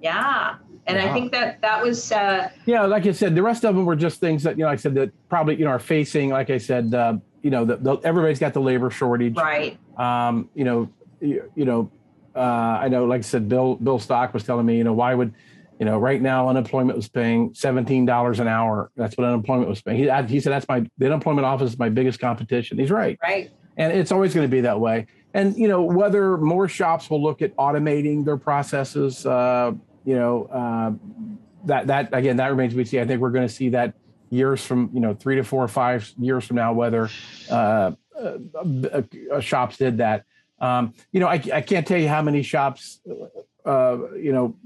Yeah. And yeah. I think that that was. Uh, yeah, like I said, the rest of them were just things that you know. Like I said that probably you know are facing. Like I said, uh, you know, the, the, everybody's got the labor shortage. Right. Um, you know, you, you know, uh, I know. Like I said, Bill Bill Stock was telling me, you know, why would you know, right now unemployment was paying seventeen dollars an hour. That's what unemployment was paying. He, he said that's my the unemployment office is my biggest competition. He's right. Right. And it's always going to be that way and you know whether more shops will look at automating their processes uh, you know uh, that that again that remains to be seen. I think we're going to see that years from you know three to four or five years from now whether uh, uh, shops did that. Um, you know, I, I can't tell you how many shops, uh, you know,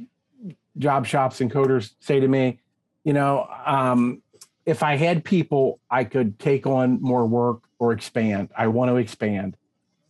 job shops and coaters say to me, you know, um, if I had people, I could take on more work or expand. I want to expand,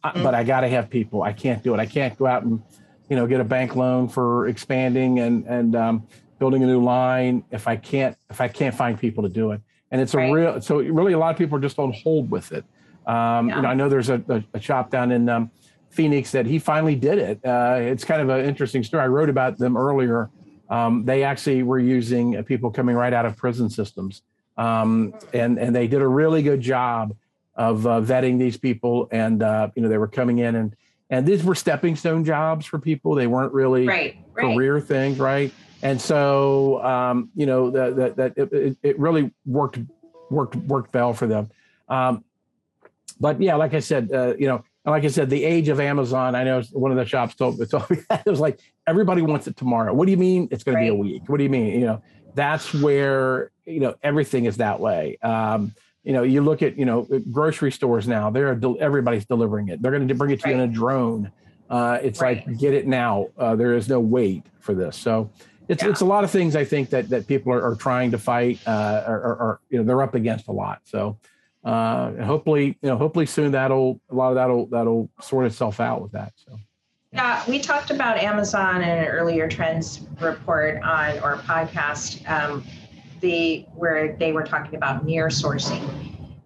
mm-hmm. but I got to have people. I can't do it. I can't go out and, you know, get a bank loan for expanding and and um, building a new line if I can't if I can't find people to do it. And it's right. a real so really a lot of people are just on hold with it. Um, yeah. You know, I know there's a, a, a shop down in um, Phoenix that he finally did it. Uh, it's kind of an interesting story. I wrote about them earlier. Um, they actually were using people coming right out of prison systems um, and and they did a really good job of uh, vetting these people, and uh, you know they were coming in and and these were stepping stone jobs for people. They weren't really right, right. career things, right? And so um, you know that that it, it, really worked worked worked well for them. Um, but yeah, like I said, uh, you know, like I said, the age of Amazon. I know one of the shops told, [laughs] told me that it was like everybody wants it tomorrow. What do you mean it's going right. to be a week? What do you mean? You know, that's where you know everything is that way. Um, you know, you look at you know grocery stores now; they're everybody's delivering it. They're going to bring it to right. you in a drone. Uh, it's right. like get it now. Uh, there is no wait for this. So it's yeah. it's a lot of things I think that that people are, are trying to fight uh, or, or, you know they're up against a lot. So uh, hopefully you know hopefully soon that'll a lot of that'll that'll sort itself out with that. So. Yeah, we talked about Amazon in an earlier trends report on or podcast, um, the where they were talking about near sourcing,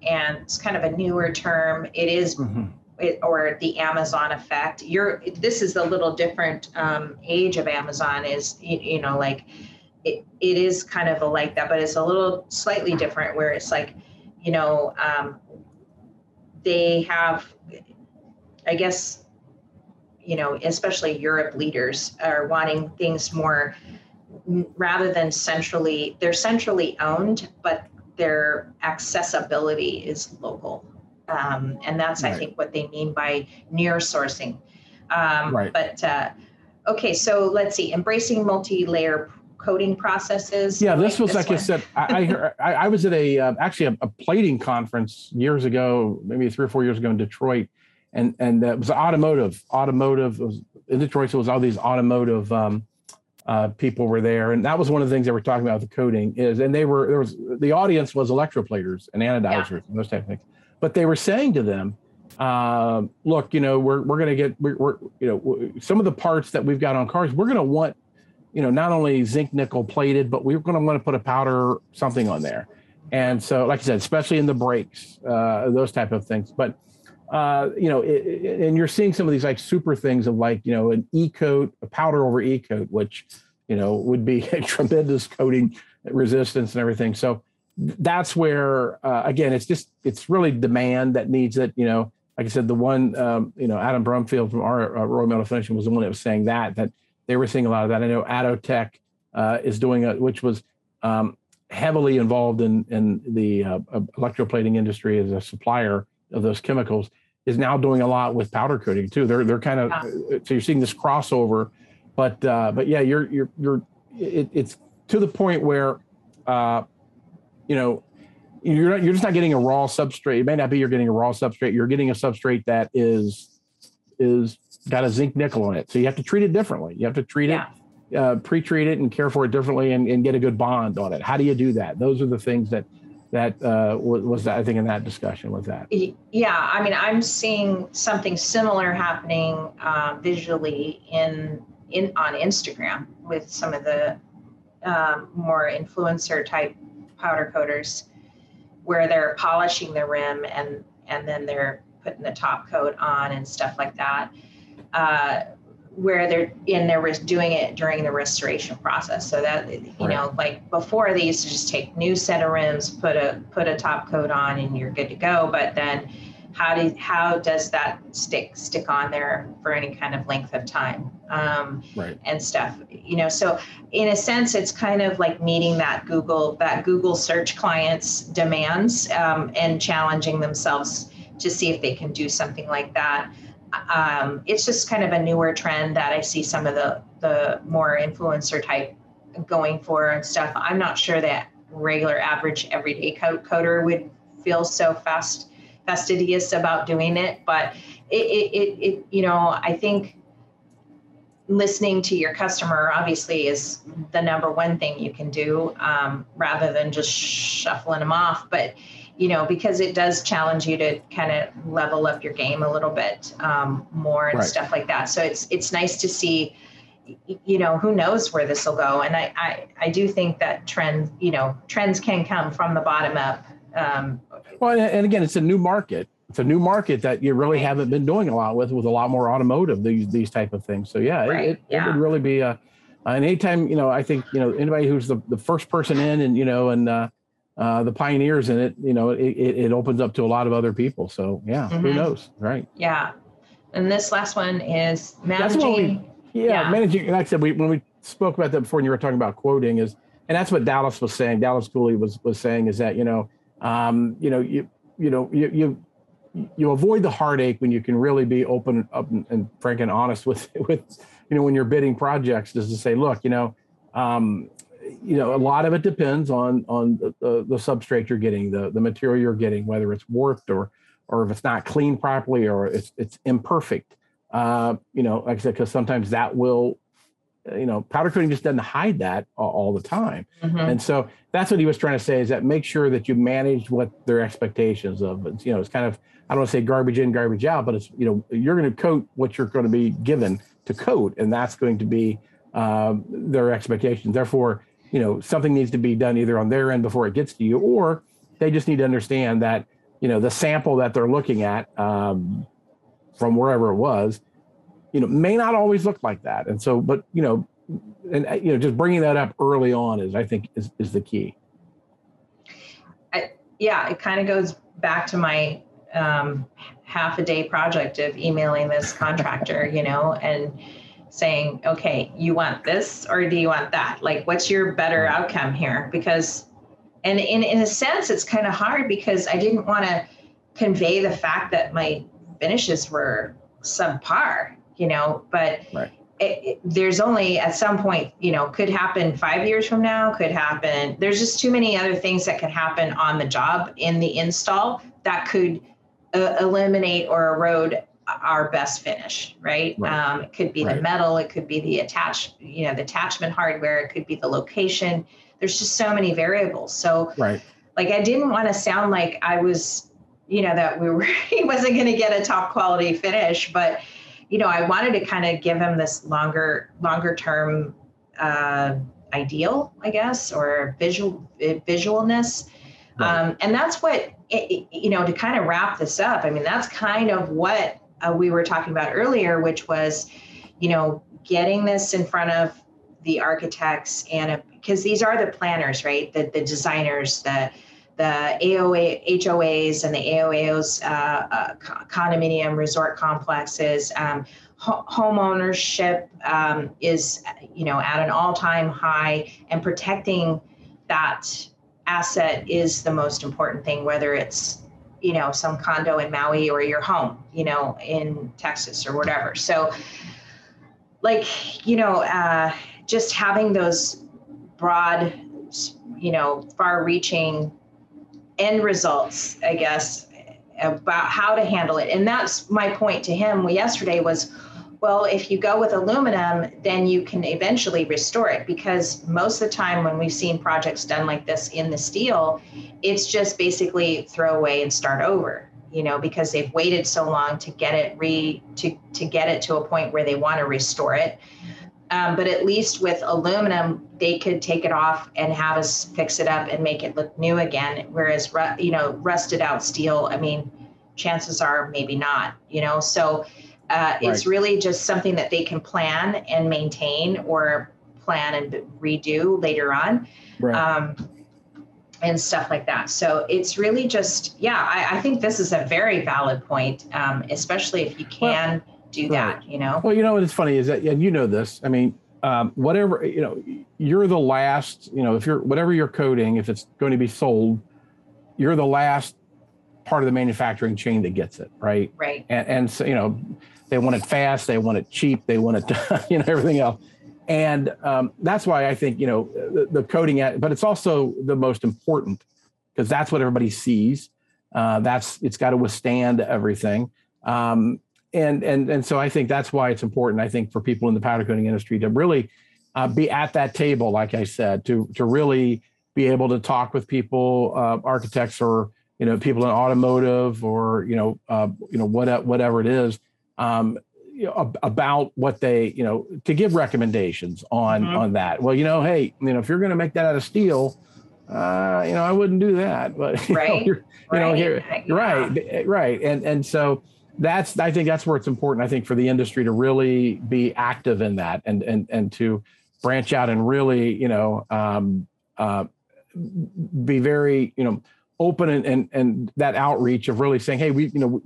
and it's kind of a newer term. It is, mm-hmm. it, or the Amazon effect. You're this is a little different um, age of Amazon. Is you, you know like it, it is kind of a like that, but it's a little slightly different where it's like you know um, they have, I guess you know, especially Europe leaders are wanting things more rather than centrally, they're centrally owned, but their accessibility is local. Um, and that's, right. I think, what they mean by near sourcing. Um, right. But uh, okay, so let's see, embracing multi-layer coating processes. Yeah, this was like one. I said. I, I, I was at a uh, actually a, a, plating conference years ago, maybe three or four years ago in Detroit, and and uh, it was automotive. Automotive was in Detroit, so it was all these automotive um, uh, people were there, and that was one of the things they were talking about the coating is, and they were there was the audience was electroplaters and anodizers yeah. and those type of things, but they were saying to them, uh, look, you know, we're we're going to get we're, we're you know some of the parts that we've got on cars, we're going to want you know not only zinc nickel plated, but we're going to want to put a powder something on there. And so, like I said, especially in the brakes, uh, those type of things. But uh, you know, it, it, and you're seeing some of these like super things of like, you know, an e coat, a powder over e coat, which, you know, would be [laughs] a tremendous coating resistance and everything. So that's where, uh, again, it's just, it's really demand that needs it. You know, like I said, the one, um, you know, Adam Brumfield from our uh, Royal Metal Finishing was the one that was saying that, that they were seeing a lot of that. I know Atotech uh, is doing a, which was um, heavily involved in, in the uh, electroplating industry as a supplier of those chemicals is now doing a lot with powder coating too. They're they're kind of yeah. so you're seeing this crossover, but uh, but yeah, you're you're you're it, it's to the point where uh, you know you're not, you're just not getting a raw substrate. It may not be you're getting a raw substrate. You're getting a substrate that is is got a zinc nickel on it. So you have to treat it differently. You have to treat yeah. it, uh, pre-treat it, and care for it differently, and, and get a good bond on it. How do you do that? Those are the things that that uh, was I think in that discussion was that. Yeah, I mean, I'm seeing something similar happening uh, visually in in on Instagram with some of the um, more influencer type powder coaters, where they're polishing the rim and and then they're putting the top coat on and stuff like that. Uh, where they're in there was doing it during the restoration process so that you right. know like before they used to just take new set of rims put a put a top coat on and you're good to go but then how do how does that stick stick on there for any kind of length of time um, right. and stuff you know so in a sense it's kind of like meeting that google that google search clients demands um, and challenging themselves to see if they can do something like that um, it's just kind of a newer trend that I see some of the the more influencer type going for and stuff. I'm not sure that regular average everyday coater would feel so fast fastidious about doing it, but it, it, it, it you know, I think listening to your customer obviously is the number one thing you can do um, rather than just shuffling them off. But you know, because it does challenge you to kind of level up your game a little bit um, more and right. stuff like that. So it's it's nice to see you know who knows where this will go and I, I i do think that trends you know trends can come from the bottom up um, well and again it's a new market it's a new market that you really right. haven't been doing a lot with with a lot more automotive these these type of things so yeah, right. it, yeah. it would really be a and anytime you know i think you know anybody who's the, the first person in and you know and uh, uh, the pioneers in it you know it, it, it, opens up to a lot of other people so yeah mm-hmm. who knows right yeah and this last one is managing yeah, yeah, managing. Like I said, we when we spoke about that before, and you were talking about quoting, is and that's what Dallas was saying. Dallas Cooley was was saying is that you know, um, you know, you you know, you you you avoid the heartache when you can really be open up and, and frank and honest with [laughs] with you know when you're bidding projects, is to say, look, you know. Um, you know, a lot of it depends on on the, the, the substrate you're getting, the the material you're getting, whether it's warped or or if it's not cleaned properly or it's it's imperfect. Uh, you know, like I said, because sometimes that will, uh, you know, powder coating just doesn't hide that all, all the time. Mm-hmm. And so that's what he was trying to say is that make sure that you manage what their expectations of. It's, you know, it's kind of I don't want to say garbage in, garbage out, but it's you know you're going to coat what you're going to be given to coat, and that's going to be um, their expectations. Therefore, you know something needs to be done either on their end before it gets to you, or they just need to understand that you know the sample that they're looking at um, from wherever it was, you know, may not always look like that. And so, but you know, and you know, just bringing that up early on is, I think, is is the key. Yeah, it kind of goes back to my um, half a day project of emailing this contractor, you know, and saying, okay, you want this or do you want that? Like, what's your better outcome here? Because, and in, in a sense, it's kind of hard because I didn't want to convey the fact that my finishes were subpar, you know, but right. it, it, there's only at some point, you know, could happen five years from now, could happen. There's just too many other things that could happen on the job in the install that could uh, eliminate or erode our best finish, right? right. Um, it could be right. the metal, it could be the attach, you know, the attachment hardware, it could be the location. There's just so many variables. So, right. like, I didn't want to sound like I was you know that we were [laughs] he wasn't going to get a top quality finish but you know i wanted to kind of give him this longer longer term uh, ideal i guess or visual visualness right. um, and that's what it, you know to kind of wrap this up i mean that's kind of what uh, we were talking about earlier which was you know getting this in front of the architects and because these are the planners right the, the designers the the AOA, HOAs and the AOAOs, uh, uh, condominium resort complexes. Um, ho- home ownership um, is, you know, at an all-time high, and protecting that asset is the most important thing, whether it's you know some condo in Maui or your home, you know, in Texas or whatever. So, like you know, uh, just having those broad, you know, far-reaching end results, I guess, about how to handle it. And that's my point to him yesterday was, well, if you go with aluminum, then you can eventually restore it because most of the time when we've seen projects done like this in the steel, it's just basically throw away and start over you know because they've waited so long to get it re to to get it to a point where they want to restore it um, but at least with aluminum, they could take it off and have us fix it up and make it look new again. Whereas, you know, rusted out steel, I mean, chances are maybe not, you know. So uh, right. it's really just something that they can plan and maintain or plan and redo later on. Right. Um, and stuff like that. So it's really just, yeah, I, I think this is a very valid point, um, especially if you can. Well, do that, you know? Well, you know, what's funny is that, and you know this, I mean, um, whatever, you know, you're the last, you know, if you're, whatever you're coating, if it's going to be sold, you're the last part of the manufacturing chain that gets it, right? Right. And, and so, you know, they want it fast, they want it cheap, they want it, [laughs] you know, everything else. And um, that's why I think, you know, the, the coating, at, but it's also the most important because that's what everybody sees. Uh, that's it's got to withstand everything. Um, and and and so I think that's why it's important. I think for people in the powder coating industry to really uh, be at that table, like I said, to to really be able to talk with people, uh, architects or you know people in automotive or you know uh, you know what, whatever it is, um, you know, about what they you know to give recommendations on mm-hmm. on that. Well, you know, hey, you know if you're going to make that out of steel, uh, you know I wouldn't do that. But [laughs] you right, know, you right. know here, yeah. right, right, and and so that's I think that's where it's important. I think for the industry to really be active in that and and and to branch out and really you know um, uh, be very you know open and, and and that outreach of really saying hey we you know we,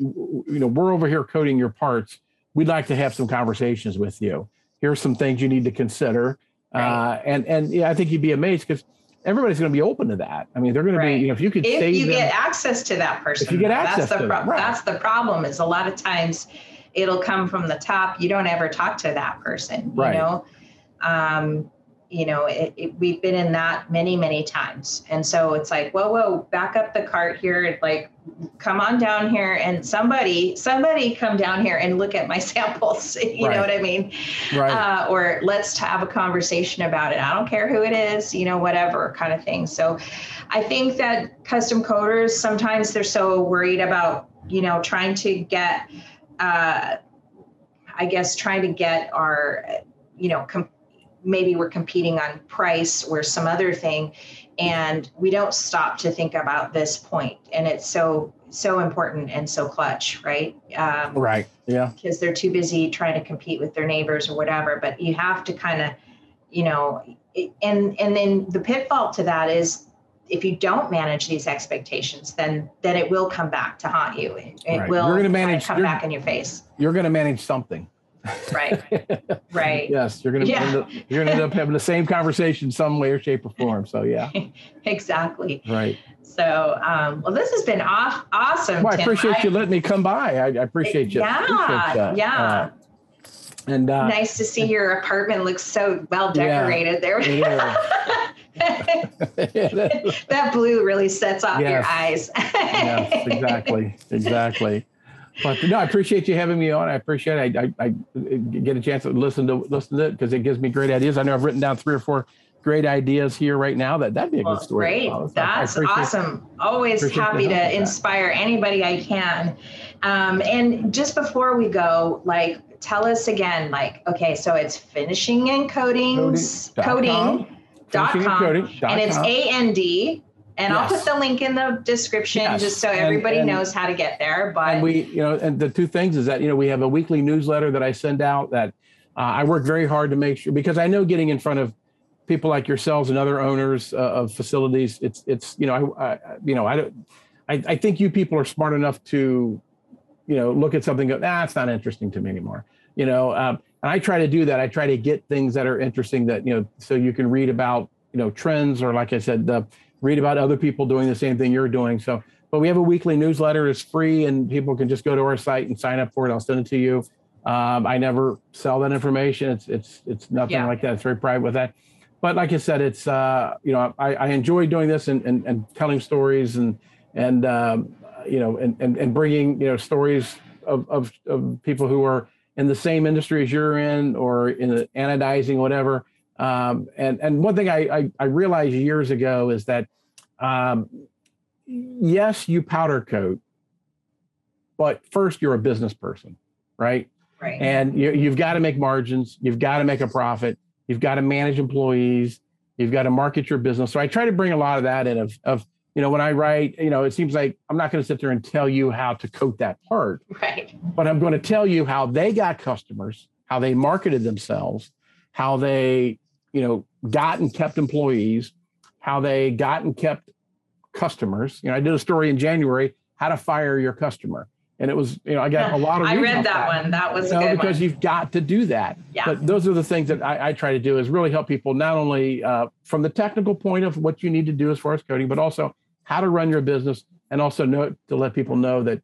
you know we're over here coating your parts. We'd like to have some conversations with you. Here's some things you need to consider. Right. uh, and and yeah i think you'd be amazed because everybody's going to be open to that. I mean they're going right. to be you know if you could if you them, get access to that person if you get access that's the pro- right. that's the problem is a lot of times it'll come from the top. You don't ever talk to that person you know? Um, you know, it, it, we've been in that many, many times. And so it's like, whoa, whoa, back up the cart here. Like, come on down here and somebody, somebody come down here and look at my [laughs] samples. [laughs] You right. know what I mean? Right. Uh, or let's have a conversation about it. I don't care who it is, you know, whatever kind of thing. So I think that custom coaters, sometimes they're so worried about, you know, trying to get, uh, I guess, trying to get our, you know, com- maybe we're competing on price or some other thing. And we don't stop to think about this point. And it's so so important and so clutch right? Um, right yeah. because they're too busy trying to compete with their neighbors or whatever. But you have to kind of you know and and then the pitfall to that is if you don't manage these expectations then then it will come back to haunt you. It, right. will you're to manage come back in your face. you're going to manage something Right. [laughs] Right. yes, you're gonna Yeah. end up, you're gonna end up having the same conversation some way or shape or form. So yeah, [laughs] exactly. right. So, um, well, this has been off, awesome. Well, I Tim. appreciate you letting me come by. I, I appreciate you. Yeah, Appreciate yeah. Uh, and uh, nice to see your apartment looks so well Yeah. decorated there. Yeah. [laughs] that blue really sets off your eyes. yes, exactly, exactly. But no, I appreciate you having me on. I appreciate it. I, I, I get a chance to listen to listen to it because it gives me great ideas. I know I've written down three or four great ideas here right now. That that'd be a Well, good story. Great. So That's awesome. Always happy to that. inspire anybody I can. Um, and just before we go, like, tell us again, like, okay, so it's finishing and coating com. dot and com, coating and it's. A N D. And I'll put the link in the description Yes. just so everybody and- knows how to get there. But and we you know and the two things is that you know we have a weekly newsletter that i send out that uh, i work very hard to make sure because i know getting in front of people like yourselves and other owners uh, of facilities it's it's you know i, I you know i don't I, I think you people are smart enough to you know look at something and go nah it's not interesting to me anymore you know um, and i try to do that i try to get things that are interesting that you know so you can read about you know trends or like i said the read about other people doing the same thing you're doing. So but we have a weekly newsletter. It's free and people can just go to our site and sign up for it. I'll send it to you. Um, i never sell that information. It's it's it's nothing Yeah. like that. It's very private with that. But like i said it's uh, you know i, I enjoy doing this and, and, and telling stories and and um, you know and, and and bringing you know stories of, of of people who are in the same industry as you're in or in the anodizing whatever um, and and one thing I, I I realized years ago is that um, yes, you powder coat, but first you're a business person, right? right. And you, you've got to make margins, you've got to make a profit, you've got to manage employees, you've got to market your business. So I try to bring a lot of that in of of you know when I write, you know, it seems like I'm not going to sit there and tell you how to coat that part, right. but I'm going to tell you how they got customers, how they marketed themselves, how they, you know, got and kept employees, how they got and kept customers. You know, I did a story in January, how to fire your customer. And it was, you know, I got a lot of I read off that one. That was you know, good because one. you've got to do that. Yeah. But those are the things that I, I try to do is really help people not only uh, from the technical point of what you need to do as far as coating, but also how to run your business and also know to let people know that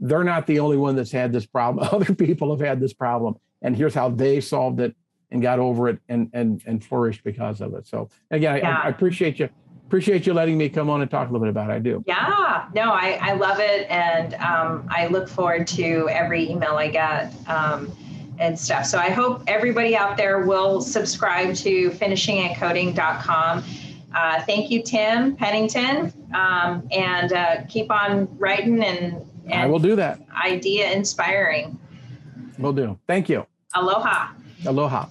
they're not the only one that's had this problem. [laughs] Other people have had this problem, and here's how they solved it and got over it and and and flourished because of it. So again, I, Yeah. I appreciate you appreciate you letting me come on and talk a little bit about it. I do. Yeah, no, I, I love it. And um, I look forward to every email I get um, and stuff. So I hope everybody out there will subscribe to finishingandcoating.com. Uh, thank you, Tim Pennington. Um, and uh, keep on writing and, and I will do that. Idea inspiring. Will do. Thank you. Aloha. Aloha.